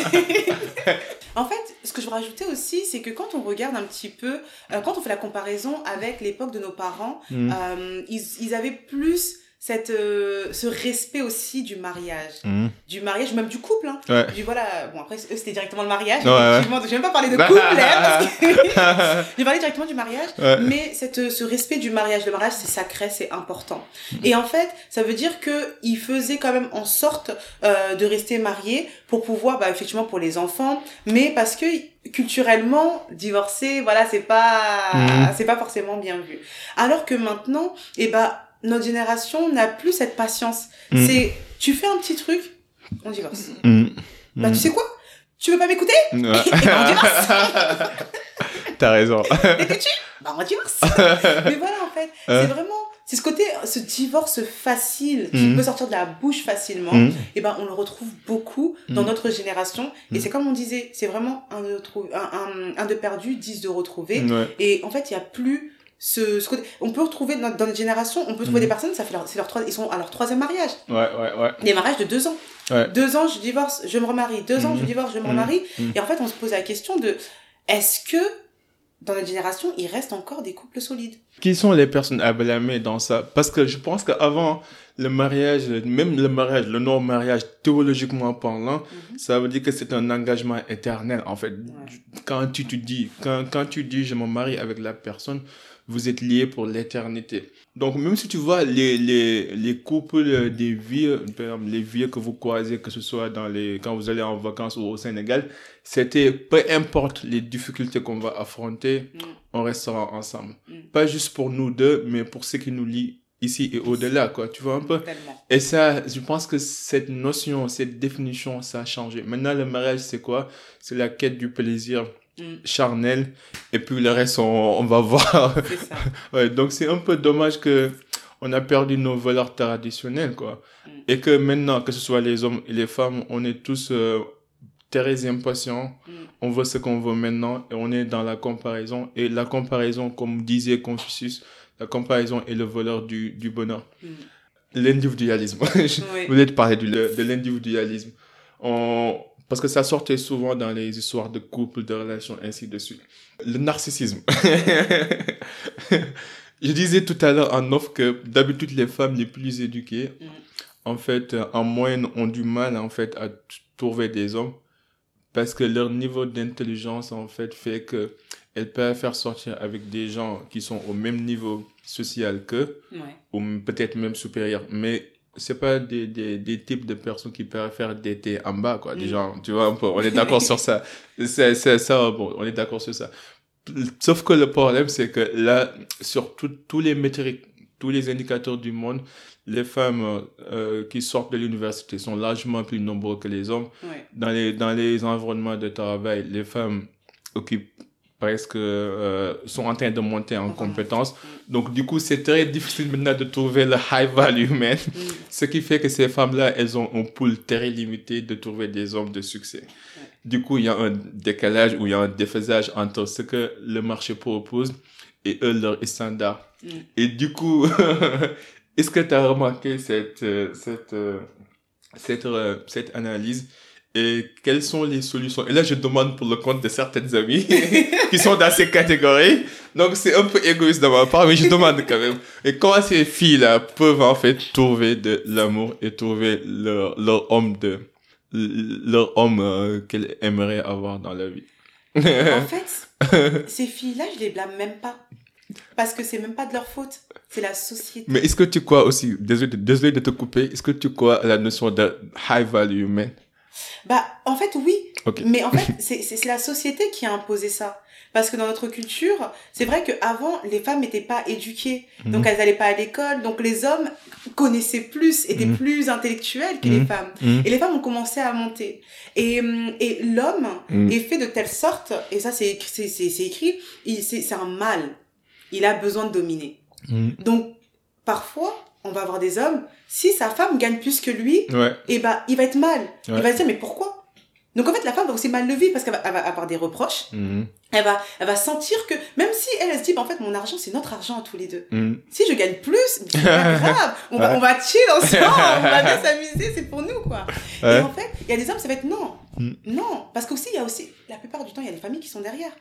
En fait, ce que je veux rajouter aussi, c'est que quand on regarde un petit peu, euh, quand on fait la comparaison avec l'époque de nos parents, Mm. euh, ils, ils avaient plus cette, euh, ce respect aussi du mariage. Mhm. Du mariage, même du couple. Hein. Ouais. Du voilà, bon après, eux, c'était directement le mariage. Ouais, Je vais même pas parler de couple, hein, parce que... <laughs> <laughs> J'ai parlé directement du mariage, Ouais. mais cette, ce respect du mariage, le mariage c'est sacré, c'est important. Mm. Et en fait, ça veut dire que il faisait quand même en sorte euh, de rester marié pour pouvoir, bah, effectivement pour les enfants, mais parce que culturellement divorcer, voilà, c'est pas, Mhm. c'est pas forcément bien vu. Alors que maintenant, eh ben notre génération n'a plus cette patience. Mhm. C'est, tu fais un petit truc, on divorce. Mhm. Bah tu sais quoi? Tu veux pas m'écouter? Ouais. <laughs> Et on divorce. <laughs> T'as raison. <laughs> T'es têtu Bah on divorce. Mais voilà, en fait, Euh. c'est vraiment, c'est ce côté, ce divorce facile qui peut sortir de la bouche facilement. Et ben, on le retrouve beaucoup dans notre génération. Et c'est comme on disait, c'est vraiment un de, trou- un, un, un de perdu, dix de retrouvé. Ouais. Et en fait, il y a plus ce, ce côté. On peut retrouver dans, dans notre génération, on peut trouver Mhm. des personnes, ça fait leur, leur trois, ils sont à leur troisième mariage. Ouais, ouais, ouais. Des mariages de deux ans. Ouais. Deux ans, je divorce, je me remarie. Deux ans, je Mhm. divorce, je me remarie. Mhm. Et en fait, on se pose la question de est-ce que dans notre génération, il reste encore des couples solides? Qui sont les personnes à blâmer dans ça? Parce que je pense qu'avant, le mariage, même le mariage, le non-mariage, théologiquement parlant, ça veut dire que c'est un engagement éternel, en fait. Quand tu te dis, quand, quand tu dis je me marie avec la personne, vous êtes liés pour l'éternité. Donc, même si tu vois les, les, les couples des vieux, les vieux que vous croisez, que ce soit dans les, quand vous allez en vacances ou au Sénégal, c'était, peu importe les difficultés qu'on va affronter, Mm. on restera ensemble. Mm. Pas juste pour nous deux, mais pour ce qui nous lie ici et au-delà, quoi. Tu vois un peu? Tellement. Et ça, je pense que cette notion, cette définition, ça a changé. Maintenant, le mariage, c'est quoi? C'est la quête du plaisir. Charnel. Et puis le reste, on, on va <laughs> voir. C'est ça. <laughs> ouais, donc c'est un peu dommage que on a perdu nos valeurs traditionnelles, quoi. Mm. Et que maintenant, que ce soit les hommes et les femmes, on est tous euh, très impatients. Mm. On veut ce qu'on veut maintenant et on est dans la comparaison. Et la comparaison, comme disait Confucius, la comparaison est le voleur du, du bonheur. Mm. L'individualisme. <laughs> Oui. Vous êtes parlé du- de l'individualisme. On- Parce que ça sortait souvent dans les histoires de couple, de relations, ainsi de suite. Le narcissisme. <laughs> Je disais tout à l'heure en off que d'habitude les femmes les plus éduquées, Mm. en fait, euh, en moyenne, ont du mal en fait à trouver des hommes parce que leur niveau d'intelligence en fait fait que elles peuvent faire sortir avec des gens qui sont au même niveau social qu'eux Ouais. ou peut-être même supérieur. Mais c'est pas des, des, des types de personnes qui préfèrent d'été en bas, quoi. Des Mm. gens, tu vois, on est d'accord sur ça. C'est, c'est ça, bon, on est d'accord sur ça. Sauf que le problème, c'est que là, sur tout- tous les métriques, tous les indicateurs du monde, les femmes euh, qui sortent de l'université sont largement plus nombreux que les hommes. Ouais. Dans les, dans les environnements de travail, les femmes occupent presque, euh, sont en train de monter en compétences. Donc, du coup, c'est très difficile maintenant de trouver le high value man. Mm. Ce qui fait que ces femmes-là, elles ont un pool très limité de trouver des hommes de succès. Du coup, il y a un décalage ou il y a un déphasage entre ce que le marché propose et eux, leurs standards. Mm. Et du coup, <laughs> est-ce que tu as remarqué cette, euh, cette, euh, cette, euh, cette analyse? Et quelles sont les solutions? Et là, je demande pour le compte de certaines amies <laughs> qui sont dans ces catégories. Donc, c'est un peu égoïste de ma part, mais je demande quand même. Et comment ces filles-là peuvent en fait trouver de l'amour et trouver leur, leur homme de leur homme euh, qu'elles aimeraient avoir dans la vie? En <laughs> fait, ces filles-là, je les blâme même pas. Parce que c'est même pas de leur faute. C'est la société. Mais est-ce que tu crois aussi, désolé, de- désolé de te couper, est-ce que tu crois à la notion de high value man Bah, en fait, oui. Mais en fait, <laughs> c'est la société qui a imposé ça. Parce que dans notre culture, c'est vrai qu'avant, les femmes n'étaient pas éduquées. Donc, Mhm. elles n'allaient pas à l'école. Donc, les hommes connaissaient plus, étaient Mhm. plus intellectuels que les Mhm. femmes. Et les femmes ont commencé à monter. Et, et l'homme est fait de telle sorte, et ça, c'est écrit- c'est un mâle. Il a besoin de dominer. Donc, parfois, on va avoir des hommes, si sa femme gagne plus que lui, Ouais. et bah, il va être mal. Ouais. Il va se dire, mais pourquoi? Donc, en fait, la femme va aussi mal le vivre parce qu'elle va, avoir des reproches. Mhm. Elle va, elle va sentir que, même si elle, elle se dit, bah, en fait, mon argent, c'est notre argent à tous les deux. Mhm. Si je gagne plus, c'est pas <laughs> grave. On va, on va chill ensemble, on va bien <laughs> s'amuser, c'est pour nous, quoi. Et en fait, il y a des hommes, ça va être non. Mm. Non. Parce qu'aussi, il y a aussi, la plupart du temps, il y a des familles qui sont derrière.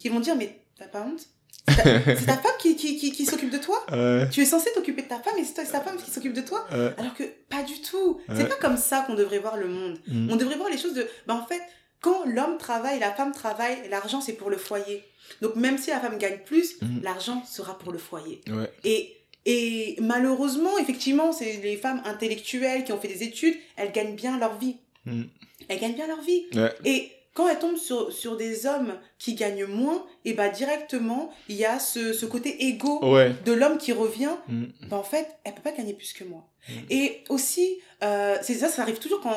Qui vont dire, mais t'as pas honte? <laughs> C'est ta, femme qui, qui, qui, qui s'occupe de toi Ouais. Tu es censé t'occuper de ta femme et c'est ta femme qui s'occupe de toi Ouais. Alors que pas du tout. Ouais. C'est pas comme ça qu'on devrait voir le monde. Mm. On devrait voir les choses de. Bah, en fait, quand l'homme travaille, la femme travaille, l'argent c'est pour le foyer. Donc même si la femme gagne plus, Mm. l'argent sera pour le foyer. Et, et malheureusement, effectivement, c'est les femmes intellectuelles qui ont fait des études, elles gagnent bien leur vie. Mm. Elles gagnent bien leur vie. Et quand elles tombent sur, sur des hommes qui gagnent moins, et bah directement, il y a ce, ce côté égo Ouais. de l'homme qui revient Mm. ben, en fait, elle peut pas gagner plus que moi. Mm. Et aussi, euh, c'est ça, ça arrive toujours quand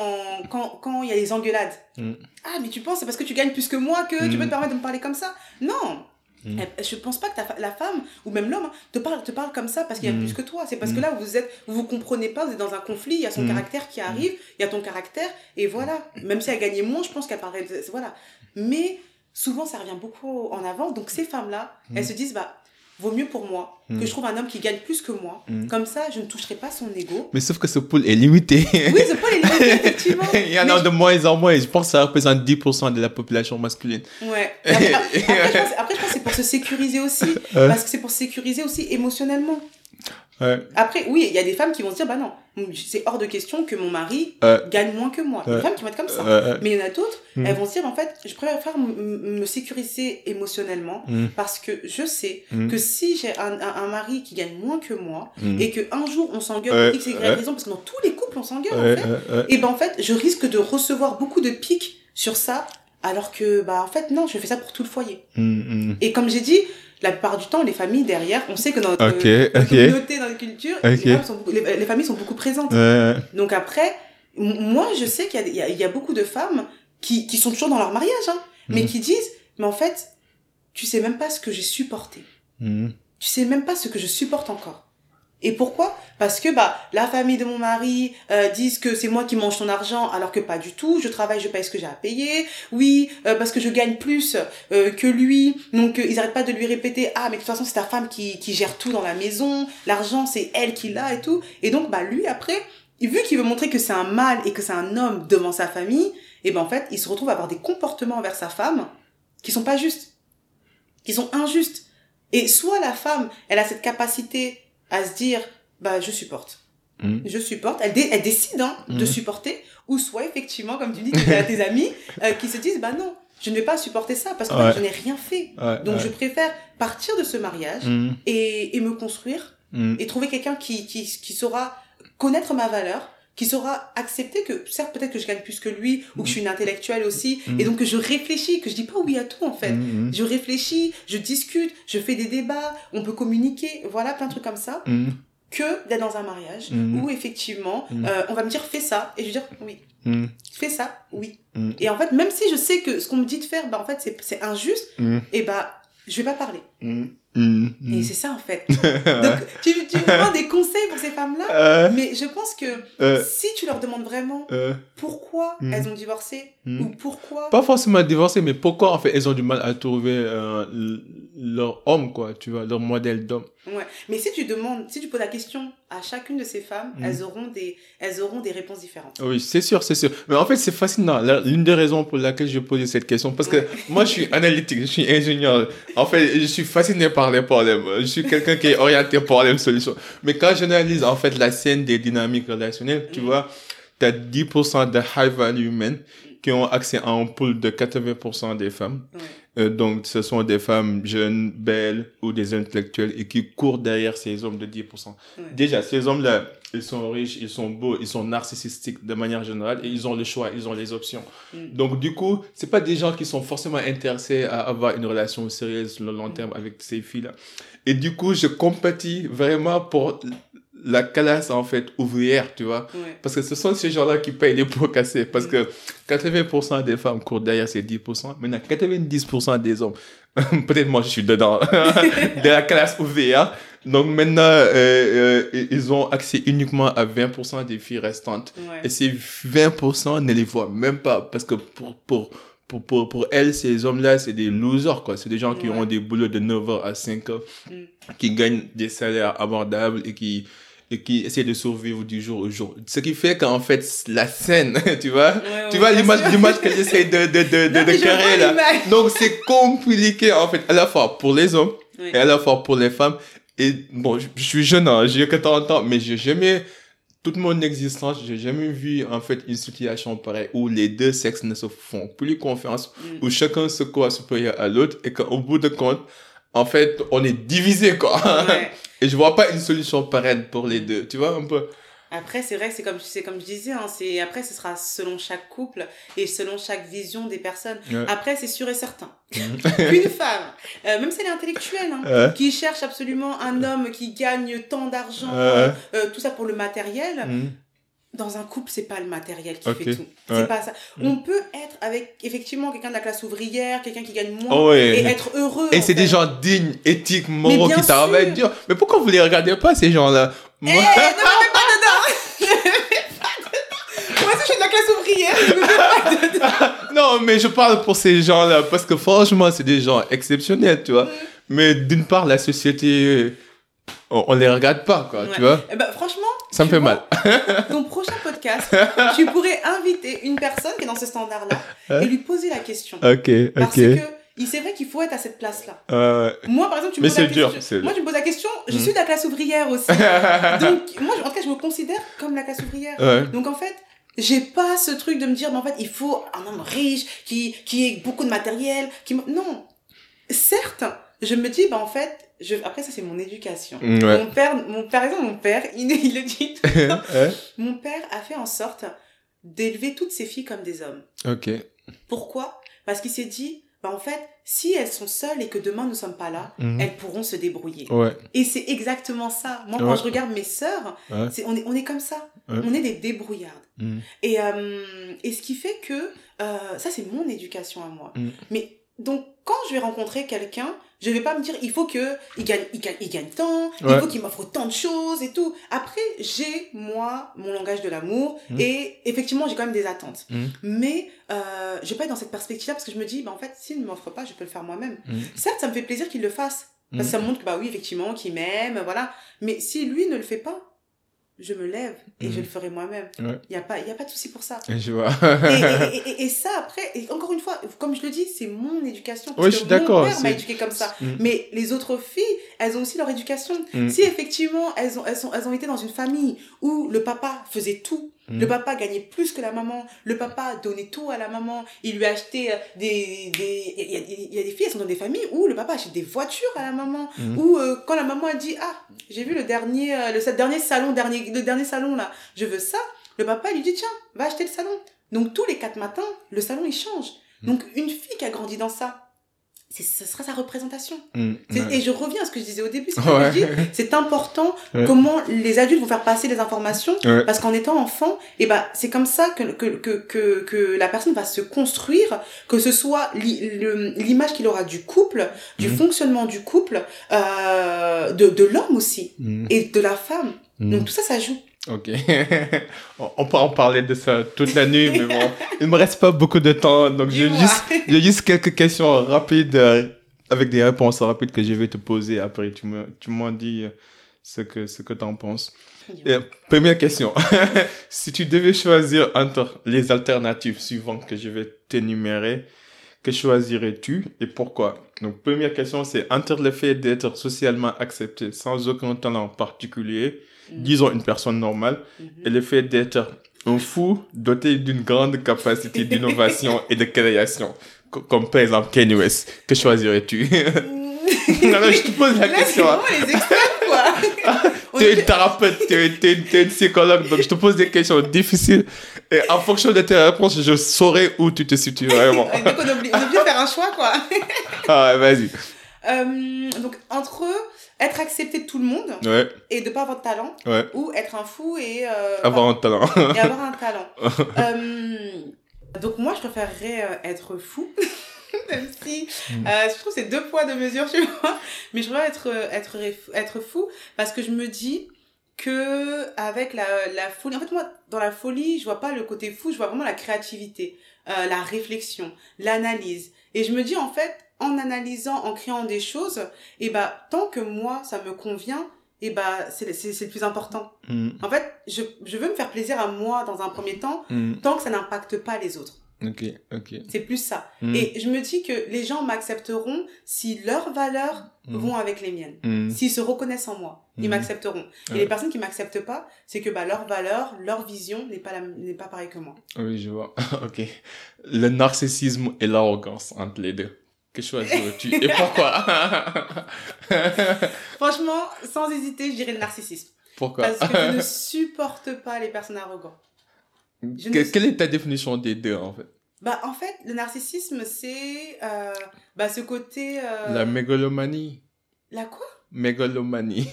quand quand il y a des engueulades. Mm. Ah, mais tu penses c'est parce que tu gagnes plus que moi que tu peux te permettre de me parler comme ça? Non. Mm. Elle- je pense pas que ta la femme ou même l'homme hein, te parle te parle comme ça parce qu'il y a Mm. plus que toi. C'est parce que Mm. là vous êtes vous vous comprenez pas, vous êtes dans un conflit. Il y a son Mm. caractère qui arrive, il y a ton caractère et voilà. Même si elle gagnait moins, je pense qu'elle parlerait de, voilà. Mais souvent ça revient beaucoup en avant. Donc ces femmes là, elles se disent bah vaut mieux pour moi que je trouve un homme qui gagne plus que moi. Mm. Comme ça, je ne toucherai pas son ego. Mais sauf que ce pool est limité. Oui, c'est pas les limites, effectivement. <laughs> Il y en a de moins en moins. Je pense que ça représente 10% de la population masculine. Ouais. Après, après, je pense, <laughs> après, je pense que c'est pour se sécuriser aussi. Parce que c'est pour se sécuriser aussi émotionnellement. Ouais. Après, oui, il y a des femmes qui vont se dire, bah non, c'est hors de question que mon mari gagne moins que moi. Il y a des femmes qui vont être comme ça. Euh, Mais il y en a d'autres, Mm. elles vont se dire, en fait, je préfère me sécuriser émotionnellement Mm. parce que je sais Mm. que si j'ai un, un, un mari qui gagne moins que moi et qu'un jour on s'engueule pour X et Y raison, parce que dans tous les couples on s'engueule en fait, et ben en fait, je risque de recevoir beaucoup de pics sur ça, alors que, bah en fait, non, je fais ça pour tout le foyer. Et comme j'ai dit, la plupart du temps, les familles derrière, on sait que dans notre Ok, notre ok. communauté, dans notre culture, les, Ok. femmes sont les, les familles sont beaucoup présentes. Donc après, moi, je sais qu'il y y, y a beaucoup de femmes qui, qui sont toujours dans leur mariage, hein, mais Mhm. qui disent, mais en fait, tu sais même pas ce que j'ai supporté. Mm. Tu sais même pas ce que je supporte encore. Et pourquoi? Parce que bah la famille de mon mari euh, disent que c'est moi qui mange son argent alors que pas du tout. Je travaille, je paye ce que j'ai à payer. Oui, euh, parce que je gagne plus euh, que lui. Donc euh, ils arrêtent pas de lui répéter ah mais de toute façon c'est ta femme qui, qui gère tout dans la maison. L'argent c'est elle qui l'a et tout. Et donc bah lui après vu qu'il veut montrer que c'est un mâle et que c'est un homme devant sa famille, et ben en fait il se retrouve à avoir des comportements envers sa femme qui sont pas justes, qui sont injustes. Et soit la femme elle a cette capacité à se dire bah je supporte Mm. je supporte elle, dé- elle décide hein, de Mhm. supporter ou soit effectivement comme tu dis tu as tes amis euh, qui se disent bah non je ne vais pas supporter ça parce que Ouais. je n'ai rien fait Ouais, donc ouais. je préfère partir de ce mariage Mm, et, et me construire et trouver quelqu'un qui, qui, qui saura connaître ma valeur qui saura accepter que certes peut-être que je gagne plus que lui ou que je suis une intellectuelle aussi Mhm. et donc que je réfléchis que je dis pas oui à tout en fait. Mm, mm. je réfléchis, je discute, je fais des débats, on peut communiquer, voilà, plein de trucs comme ça, Mm, que d'être dans un mariage où effectivement, euh, on va me dire fais ça, et je vais dire oui, fais ça, oui. Et en fait, même si je sais que ce qu'on me dit de faire, bah en fait c'est injuste, et bah je vais pas parler. Mm, mm, mm. Et c'est ça en fait. <laughs> Donc tu, tu me demandes des conseils pour ces femmes-là, Euh, mais je pense que euh, si tu leur demandes vraiment euh, pourquoi Mhm. elles ont divorcé, Ou pourquoi... pas forcément divorcé, mais pourquoi en fait elles ont du mal à trouver euh, leur homme, quoi, tu vois, leur modèle d'homme. Ouais. Mais si tu demandes, si tu poses la question à chacune de ces femmes, Mhm. elles auront des, elles auront des réponses différentes. Oui, c'est sûr, c'est sûr. Mais en fait, c'est fascinant. L'une des raisons pour laquelle je posais cette question, parce que <laughs> moi, je suis analytique, je suis ingénieur. En fait, je suis fasciné par les problèmes. Je suis quelqu'un qui est orienté problème-solution. Mais quand j'analyse, en fait, la scène des dynamiques relationnelles, tu Mhm. vois, tu as 10% de high value men qui ont accès à un pool de 80% des femmes. Euh, donc, ce sont des femmes jeunes, belles ou des intellectuels et qui courent derrière ces hommes de 10%. Ouais. Déjà, ces hommes-là, ils sont riches, ils sont beaux, ils sont narcissistiques de manière générale et ils ont le choix, ils ont les options. Mm. Donc, du coup, c'est pas des gens qui sont forcément intéressés à avoir une relation sérieuse sur le long terme avec ces filles-là. Et du coup, je compatis vraiment pour la classe, en fait, ouvrière, tu vois. Ouais. Parce que ce sont ces gens-là qui payent les pots cassés. Parce que 80% des femmes courent derrière ces 10%. Maintenant, 90% des hommes, <laughs> peut-être moi je suis dedans, <laughs> de la classe ouvrière. Donc maintenant, euh, euh, ils ont accès uniquement à 20% des filles restantes. Ouais. Et ces 20% ne les voient même pas. Parce que pour, pour, pour, pour, pour elles, ces hommes-là, c'est des losers, quoi. C'est des gens qui Ouais. ont des boulots de 9h à 5h, Mm. qui gagnent des salaires abordables et qui, et qui essaient de survivre du jour au jour. Ce qui fait qu'en fait, la scène, <laughs> tu vois, Ouais, tu ouais, vois l'image, que j'essaie de, de, de, de, Non, créer là. Donc c'est compliqué en fait, à la fois pour les hommes Oui. et à la fois pour les femmes. Et bon, je, je suis jeune, hein, j'ai que 40 ans, mais j'ai jamais, toute mon existence, j'ai jamais vu en fait une situation pareille où les deux sexes ne se font plus confiance, Mm. où chacun se croit supérieur à l'autre et qu'au bout de compte, en fait, on est divisé quoi. Ouais. <laughs> Et je vois pas une solution pérenne pour les deux, tu vois un peu. Après, c'est vrai que c'est comme, c'est comme je disais, hein, c'est, après, ce sera selon chaque couple et selon chaque vision des personnes. Ouais. Après, c'est sûr et certain <laughs> Mhm. <laughs> qu'une femme, euh, même si elle est intellectuelle, hein, Ouais. qui cherche absolument un homme qui gagne tant d'argent, Ouais. euh, tout ça pour le matériel, Mhm. Dans un couple, c'est pas le matériel qui Ok. fait tout. Ouais. C'est pas ça. Mm. On peut être avec effectivement quelqu'un de la classe ouvrière, quelqu'un qui gagne moins Oh ouais. et être heureux. Et c'est des gens dignes, éthiques, moraux qui travaillent dur. Mais pourquoi vous les regardez pas, ces gens-là? Eh, Moi- mets pas dedans Ne me mets pas dedans Moi aussi, je suis de la classe ouvrière, ne me mets pas dedans <laughs> Non, mais je parle pour ces gens-là, parce que franchement, c'est des gens exceptionnels, tu vois. Mm. Mais d'une part, la société, on, on les regarde pas, quoi, Ouais. tu vois. Eh ben, franchement, Ça me fait vois, mal. ton prochain podcast, <laughs> tu pourrais inviter une personne qui est dans ce standard-là et lui poser la question. Ok, Parce ok. que il- c'est vrai qu'il faut être à cette place-là. Euh, Moi, par exemple, tu me poses la dur, question. Moi, tu me poses la question, je Mhm. suis de la classe ouvrière aussi. <laughs> Donc, moi, en tout cas, je me considère comme la classe ouvrière. ouais. Donc, en fait, j'ai pas ce truc de me dire, mais en fait, il faut un homme riche, qui, qui ait beaucoup de matériel, qui... Non. Certes, je me dis, bah, en fait, je... après, ça, c'est mon éducation. Mm, Ouais. Mon père, mon, par exemple, mon père, <laughs> il, il le dit tout le <laughs> temps. Ouais. Mon père a fait en sorte d'élever toutes ses filles comme des hommes. Ok. Pourquoi? Parce qu'il s'est dit, bah, en fait, si elles sont seules et que demain nous sommes pas là, Mhm. elles pourront se débrouiller. Ouais. Et c'est exactement ça. Moi, quand je regarde mes sœurs, c'est, on, est, on est comme ça. On est des débrouillardes. Mm. Et, euh, et ce qui fait que, euh, ça c'est mon éducation à moi. Mm. Mais donc, quand je vais rencontrer quelqu'un, je vais pas me dire, il faut que il gagne, il gagne, il gagne tant, il faut qu'il m'offre tant de choses et tout. Après, j'ai, moi, mon langage de l'amour Mm. et effectivement, j'ai quand même des attentes. Mm. Mais euh, je vais pas être dans cette perspective-là parce que je me dis, bah, en fait, s'il ne m'offre pas, je peux le faire moi-même. Mm. Certes, ça me fait plaisir qu'il le fasse. Parce que ça montre que, bah oui, effectivement, qu'il m'aime, voilà. Mais si lui ne le fait pas, je me lève et Mhm. je le ferai moi-même. Il Ouais. n'y a, pas- y a pas de souci pour ça. Je vois. Et, <laughs> et, et- et ça, après, et encore une fois, comme je le dis, c'est mon éducation. Parce Oui, je suis d'accord, Mon père m'a éduqué comme ça. Mm. Mais les autres filles, elles ont aussi leur éducation. Mm. Si effectivement, elles ont, elles, sont, elles ont été dans une famille où le papa faisait tout, Le papa gagnait plus que la maman, le papa donnait tout à la maman, il lui achetait euh, des... des il, y a, il y a des filles, elles sont dans des familles où le papa achète des voitures à la maman, Mm. ou euh, quand la maman a dit, ah, j'ai vu le dernier, euh, le, dernier salon, dernier, le dernier salon là, je veux ça, le papa lui dit, tiens, va acheter le salon. Donc tous les quatre matins, le salon il change. Mm. Donc une fille qui a grandi dans ça, ce sera sa représentation. Mm. Ouais. Et je reviens à ce que je disais au début, c'est, Ouais. important <laughs> Ouais. comment les adultes vont faire passer les informations, parce qu'en étant enfant, et ben, c'est comme ça que, que, que, que, que la personne va se construire, que ce soit l'image qu'il aura du couple, du Mhm. fonctionnement du couple, euh, de, de l'homme aussi, Mm. et de la femme. Mm. Donc tout ça, ça joue. Ok. <laughs> on peut en parler de ça toute la nuit, mais bon, il me reste pas beaucoup de temps, donc j'ai juste, juste quelques questions rapides euh, avec des réponses rapides que je vais te poser après. Tu me, tu m'en dis euh, ce que, ce que t'en penses. Et, première question. <laughs> si tu devais choisir entre les alternatives suivantes que je vais t'énumérer, que choisirais-tu et pourquoi? Donc, première question, c'est entre le fait d'être socialement accepté sans aucun talent particulier, Mhm. disons une personne normale, Mhm. et le fait d'être un fou doté d'une grande capacité d'innovation et de création, co- comme par exemple Kanye West, que choisirais-tu? Non, non, je te pose la Là, question. hein. les extrêmes, quoi. On Tu es est- une thérapeute, tu es, tu es- tu es une psychologue, donc je te pose des questions difficiles. Et en fonction de tes réponses, je saurai où tu te situes vraiment. <laughs> Donc, on est obligé, de faire un choix, quoi. Ah, ouais, vas-y. Euh, donc, entre être accepté de tout le monde Ouais, et de pas avoir de talent, ouais. ou être un fou et, euh, Avoir un talent. et avoir un talent. <laughs> Euh, donc, moi, je préférerais euh, être fou. <laughs> Même si Mm. euh, je trouve que c'est deux poids, deux mesures, tu vois. Mais je préfère être, euh, être, être fou parce que je me dis que avec la, la folie, en fait, moi, dans la folie, je vois pas le côté fou, je vois vraiment la créativité, euh, la réflexion, l'analyse. Et je me dis, en fait, en analysant, en créant des choses, et bah, tant que moi, ça me convient, et bah, c'est le plus important. Mm, En fait, je, je veux me faire plaisir à moi dans un premier temps, mm, tant que ça n'impacte pas les autres. Ok, ok. C'est plus ça. Mm. Et je me dis que les gens m'accepteront si leurs valeurs vont avec les miennes. S'ils se reconnaissent en moi, ils m'accepteront. Et Ouais. les personnes qui m'acceptent pas, c'est que bah, leur valeur, leur vision n'est pas, la- n'est pas pareille que moi. Oui, je vois. <laughs> ok. Le narcissisme et l'arrogance entre les deux. Que choisirais-tu et pourquoi? <laughs> Franchement, sans hésiter, je dirais le narcissisme. Pourquoi? Parce que je ne <laughs> supporte pas les personnes arrogantes. ne- Que- Quelle est ta définition des deux en fait? Bah, en fait, le narcissisme, c'est euh, bah, ce côté... euh, La mégalomanie. La quoi? Mégalomanie.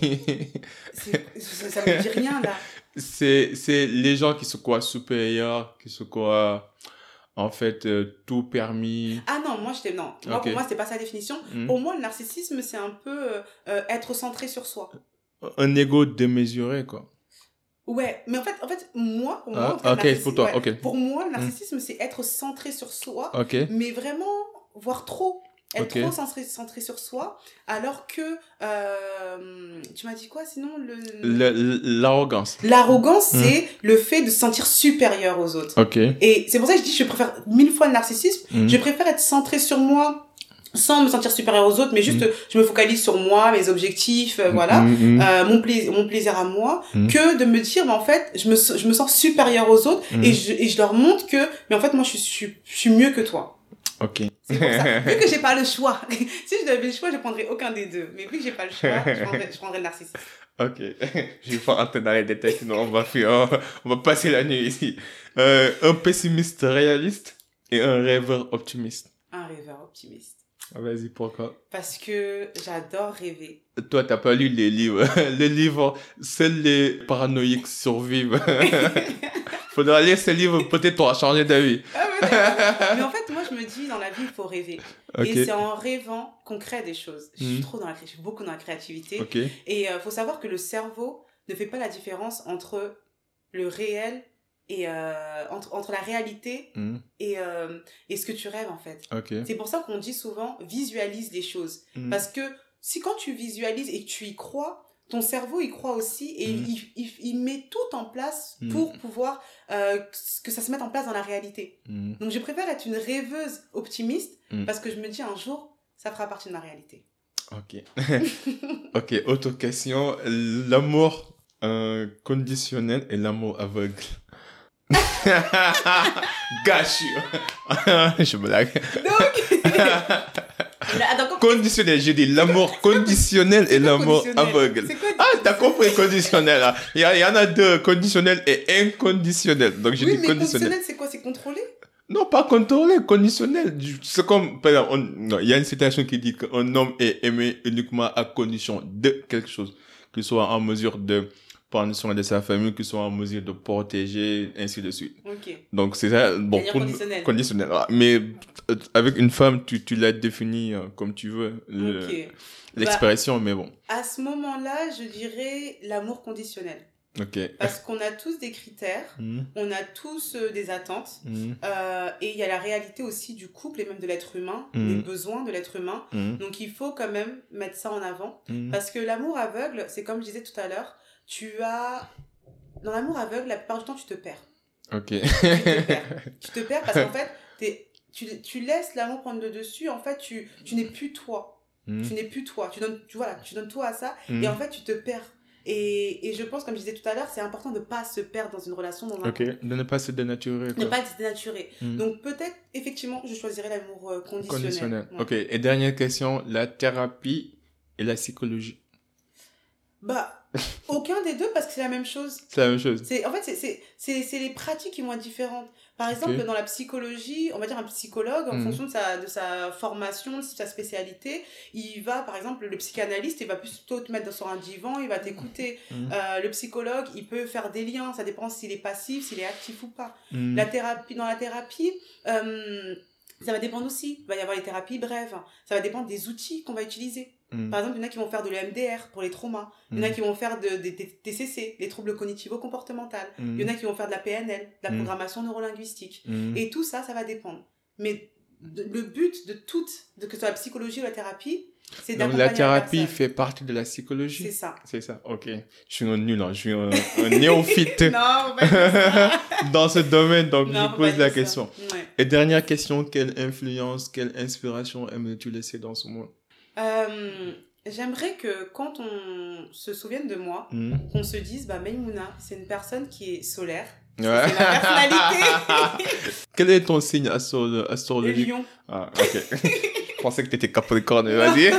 Ça, ça me dit rien, là. <laughs> c'est c'est les gens qui se croient supérieurs, qui se croient en fait euh, tout permis. Ah non, moi, j'étais... Non, moi, pour moi, c'était pas sa définition. Hmm. Pour moi, le narcissisme, c'est un peu euh, euh, être centré sur soi. Un ego démesuré quoi. Ouais, mais en fait, en fait moi, pour moi, Ah, en fait, pour toi, ouais, ok. Pour moi, le narcissisme, c'est être centré sur soi, mais vraiment, voire trop. Être trop centré, centré sur soi, alors que, euh, tu m'as dit quoi sinon le... L'arrogance. L'arrogance, Mm. c'est le fait de se sentir supérieur aux autres. Et c'est pour ça que je dis, je préfère mille fois le narcissisme. Mm. Je préfère être centré sur moi, sans me sentir supérieur aux autres, mais juste, Mm. je me focalise sur moi, mes objectifs, euh, voilà. Euh, mon, plaisir, mon plaisir à moi, que de me dire, mais en fait, je me, je me sens supérieur aux autres et, je, et je leur montre que, mais en fait, moi, je suis, je suis- je suis mieux que toi. Ok. C'est pour ça. <laughs> vu que j'ai pas le choix, <laughs> si je devais le choix, je prendrais aucun des deux. Mais vu que j'ai pas le choix, je <laughs> prendrais, je prendrais le narcissisme. Ok, je vais pas entrer dans les détails, sinon on va, faire, on va passer la nuit ici. Euh, un pessimiste réaliste et un rêveur optimiste. Un rêveur optimiste. Ah, Vas-y, pourquoi Parce que j'adore rêver. Toi, t'as pas lu les livres. <laughs> Les livres, seuls les paranoïaques survivent. <laughs> Faudra lire ces livres, peut-être pour changer d'avis. Ah mais en fait, moi, je me dis, dans la vie, il faut rêver. Et c'est en rêvant qu'on crée des choses. Je suis Mhm. trop dans la je suis beaucoup dans la créativité. Et il faut savoir que le cerveau ne fait pas la différence entre le réel et euh, entre, entre la réalité Hmm, et, euh, et ce que tu rêves en fait. C'est pour ça qu'on dit souvent visualise les choses. Hmm, Parce que si quand tu visualises et que tu y crois, ton cerveau y croit aussi et Mhm. il, il, il met tout en place pour pouvoir euh, que ça se mette en place dans la réalité. hmm, Donc je préfère être une rêveuse optimiste parce que je me dis un jour, ça fera partie de ma réalité. Ok. <laughs> ok, autre question. L'amour conditionnel et l'amour aveugle. <laughs> Gâche. <laughs> Je blague. Donc, <laughs> attends, comment- Conditionnel, j'ai dit l'amour conditionnel et l'amour aveugle. Ah, t'as compris conditionnel. Là. Il, y a- il y en a deux, conditionnel et inconditionnel. Donc j'ai Oui, dit mais conditionnel. conditionnel, c'est quoi? C'est contrôlé? Non, pas contrôlé, conditionnel. C'est comme, par exemple, il y a une citation qui dit qu'un homme est aimé uniquement à condition de quelque chose. Qu'il soit en mesure de prendre soin de sa famille, qu'il soit en mesure de protéger, ainsi de suite. Donc c'est ça, bon, pour- conditionnel. conditionnel. Mais euh, avec une femme, tu, tu l'as défini euh, comme tu veux, le- Ok. l'expression, mais bon. À ce moment-là, je dirais l'amour conditionnel. Parce qu'on a tous des critères, Mhm, on a tous euh, des attentes, euh, et il y a la réalité aussi du couple et même de l'être humain, des besoins de l'être humain. Donc il faut quand même mettre ça en avant. Parce que l'amour aveugle, c'est comme je disais tout à l'heure, tu as... Dans l'amour aveugle, la plupart du temps, tu te perds. Ok. Tu te perds. <laughs> tu te perds parce qu'en fait, t'es- tu, tu laisses l'amour prendre le dessus. En fait, tu, tu n'es plus toi. Mhm, Tu n'es plus toi. Tu donnes, tu, voilà, tu donnes tout à ça. mhm. Et en fait, tu te perds. Et, et je pense, comme je disais tout à l'heure, c'est important de ne pas se perdre dans une relation, dans un Ok, de ne pas se dénaturer. ne quoi. pas se dénaturer. Mhm. Donc peut-être, effectivement, je choisirais l'amour euh, conditionnel. Conditionnel. Ouais. Ok. Et dernière question, la thérapie et la psychologie. Bah, <laughs> aucun des deux parce que c'est la même chose. C'est la même chose. C'est, en fait, c'est, les pratiques qui vont être différentes. Par exemple, dans la psychologie, on va dire un psychologue, en Mhm. fonction de sa, de sa formation, de sa spécialité, il va, par exemple, le psychanalyste, il va plutôt te mettre sur un divan, il va t'écouter. Mhm. Euh, le psychologue, il peut faire des liens, ça dépend s'il est passif, s'il est actif ou pas. La thérapie, dans la thérapie, euh, ça va dépendre aussi. Il va y avoir les thérapies brèves. Ça va dépendre des outils qu'on va utiliser. Mhm. Par exemple, il y en a qui vont faire de l'EMDR pour les traumas. Il y en a Mhm. qui vont faire de, des des TCC, les troubles cognitivo-comportementaux. Il y en a qui vont faire de la PNL, de la programmation neurolinguistique. Et tout ça, ça va dépendre. Mais de- le but de toute, de que ce soit la psychologie ou la thérapie, c'est Donc la thérapie fait partie de la C'est psychologie. ça. C'est ça. Ok. Je suis un nul, hein. je suis un, un néophyte <laughs> non, <laughs> dans ce domaine, donc Non, je pose la question. Ouais. Et dernière question, quelle influence, quelle inspiration aimerais-tu laisser dans ce monde? Euh, J'aimerais que quand on se souvienne de moi, Hmm. qu'on se dise, bah, Maïmouna, c'est une personne qui est solaire. Ouais. C'est ma personnalité. <laughs> Quel est ton signe astro- Le astrologique lion. Ah, ok. <laughs> Je pensais que t'étais Capricorne, vas-y.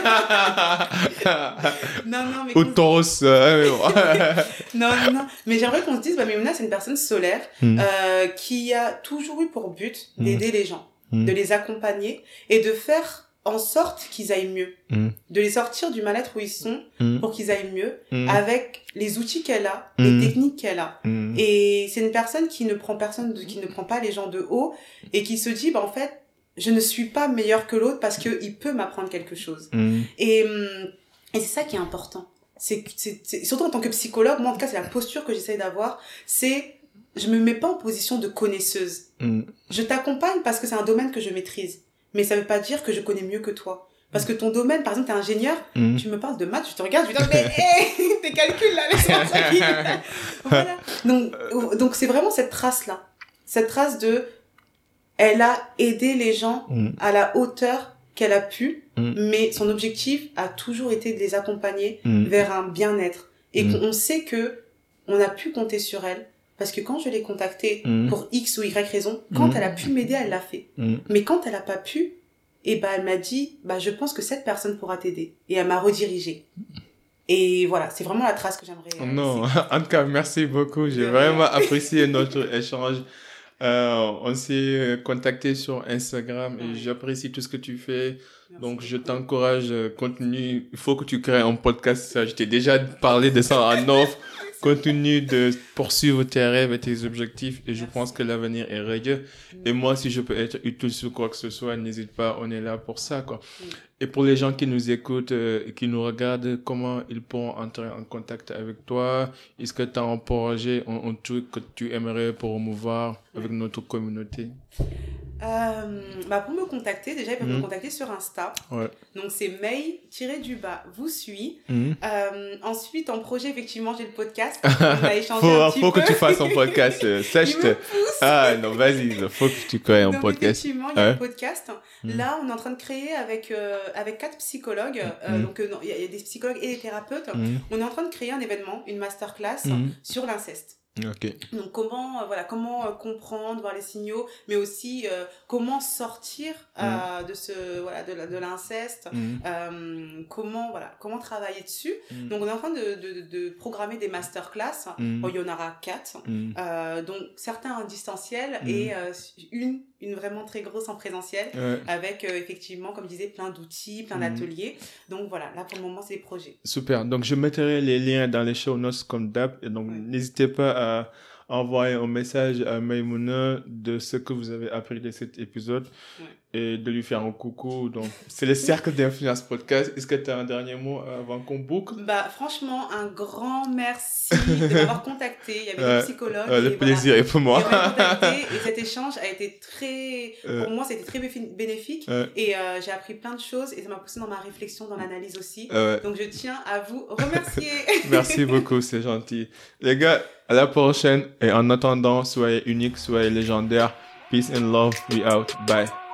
Non, non, mais Ou Taurus. euh, <laughs> non, non, non. Mais j'aimerais qu'on se dise, bah, Maïmouna, c'est une personne solaire Hmm. euh, qui a toujours eu pour but Hmm. d'aider les gens, de les accompagner et de faire en sorte qu'ils aillent mieux. Hmm. De les sortir du mal-être où ils sont Hmm. pour qu'ils aillent mieux Hmm. avec les outils qu'elle a, les techniques qu'elle a. Et c'est une personne qui ne prend personne, de- qui ne prend pas les gens de haut et qui se dit, bah, en fait, je ne suis pas meilleur que l'autre parce que il peut m'apprendre quelque chose. Et, et c'est ça qui est important. C'est, que- c'est, c'est- surtout en tant que psychologue, moi en tout cas, c'est la posture que j'essaye d'avoir. C'est, je me mets pas en position de connaisseuse. Je t'accompagne parce que c'est un domaine que je maîtrise. Mais ça veut pas dire que je connais mieux que toi. Parce que ton domaine, par exemple, t'es ingénieur, Hmm. tu me parles de maths, je te regarde, je dis, mais <laughs> hé, tes calculs là, laisse-moi <laughs> tranquille. voilà. Donc, donc c'est vraiment cette trace-là. Cette trace de, elle a aidé les gens Hmm. à la hauteur qu'elle a pu, Mm. mais son objectif a toujours été de les accompagner vers un bien-être. Et Mm. qu'on sait que on a pu compter sur elle, parce que quand je l'ai contactée Hmm. pour X ou Y raison, quand Mm. elle a pu m'aider, elle l'a fait. Hmm. Mais quand elle a pas pu, et ben elle m'a dit, bah je pense que cette personne pourra t'aider. Et elle m'a redirigée. Et voilà, c'est vraiment la trace que j'aimerais. euh, Non, <laughs> en tout cas, merci beaucoup. J'ai vraiment apprécié <laughs> notre échange. Euh, on s'est contacté sur Instagram et Ouais. j'apprécie tout ce que tu fais. Merci Donc, je t'encourage, euh, continue. Il faut que tu crées un podcast. Je t'ai déjà parlé de ça en offre. Continue de poursuivre tes rêves et tes objectifs et je Merci. pense que l'avenir est radieux. Et moi, si je peux être utile sur quoi que ce soit, n'hésite pas, on est là pour ça, quoi. Et pour les gens qui nous écoutent euh, et qui nous regardent, comment ils pourront entrer en contact avec toi? Est-ce que tu as un projet, un, un truc que tu aimerais promouvoir avec notre communauté? Euh, bah pour me contacter, déjà, ils peuvent Mhm. me contacter sur Insta. Ouais. Donc c'est May-du-bas, vous suis. Mhm. Euh, ensuite, en projet, effectivement, j'ai le podcast. <laughs> On a échangé faut un petit faut peu. que tu fasses un podcast. euh, <laughs> te... Ah non, vas-y, il faut que tu crées un Donc, podcast. effectivement, il y a Ouais. le podcast. Mhm. Là, on est en train de créer avec, avec quatre psychologues. Mhm. Donc, il y, y a des psychologues et des thérapeutes. Mhm. On est en train de créer un événement, une masterclass Mhm. sur l'inceste. Ok. Donc comment euh, voilà comment euh, comprendre voir les signaux mais aussi euh, comment sortir euh, de ce voilà de, l'inceste euh, comment voilà comment travailler dessus. Mhm. donc on est en train de, de, de programmer des masterclass. Il y en aura quatre. Donc certains en distanciel et euh, une une vraiment très grosse en présentiel Ouais. avec euh, effectivement comme je disais plein d'outils plein Mhm. d'ateliers donc voilà là pour le moment c'est des projets Super. Donc, je mettrai les liens dans les show notes comme d'hab. Et donc, Ouais. n'hésitez pas à envoyer un message à Maimouna de ce que vous avez appris de cet épisode Ouais. Et de lui faire un coucou. Donc, c'est le cercle d'influence podcast. Est-ce que tu as un dernier mot avant qu'on boucle? bah franchement un grand merci de <laughs> m'avoir contacté il y avait des psychologues Euh, et le voilà. plaisir est pour moi. Et cet échange a été très, Euh. pour moi, c'était très bénéfique. Et euh, j'ai appris plein de choses et ça m'a poussé dans ma réflexion, dans l'analyse aussi. Donc je tiens à vous remercier. <laughs> Merci beaucoup, c'est gentil. Les gars, à la prochaine. Et en attendant, soyez uniques, soyez légendaires. Peace and love. We out. Bye.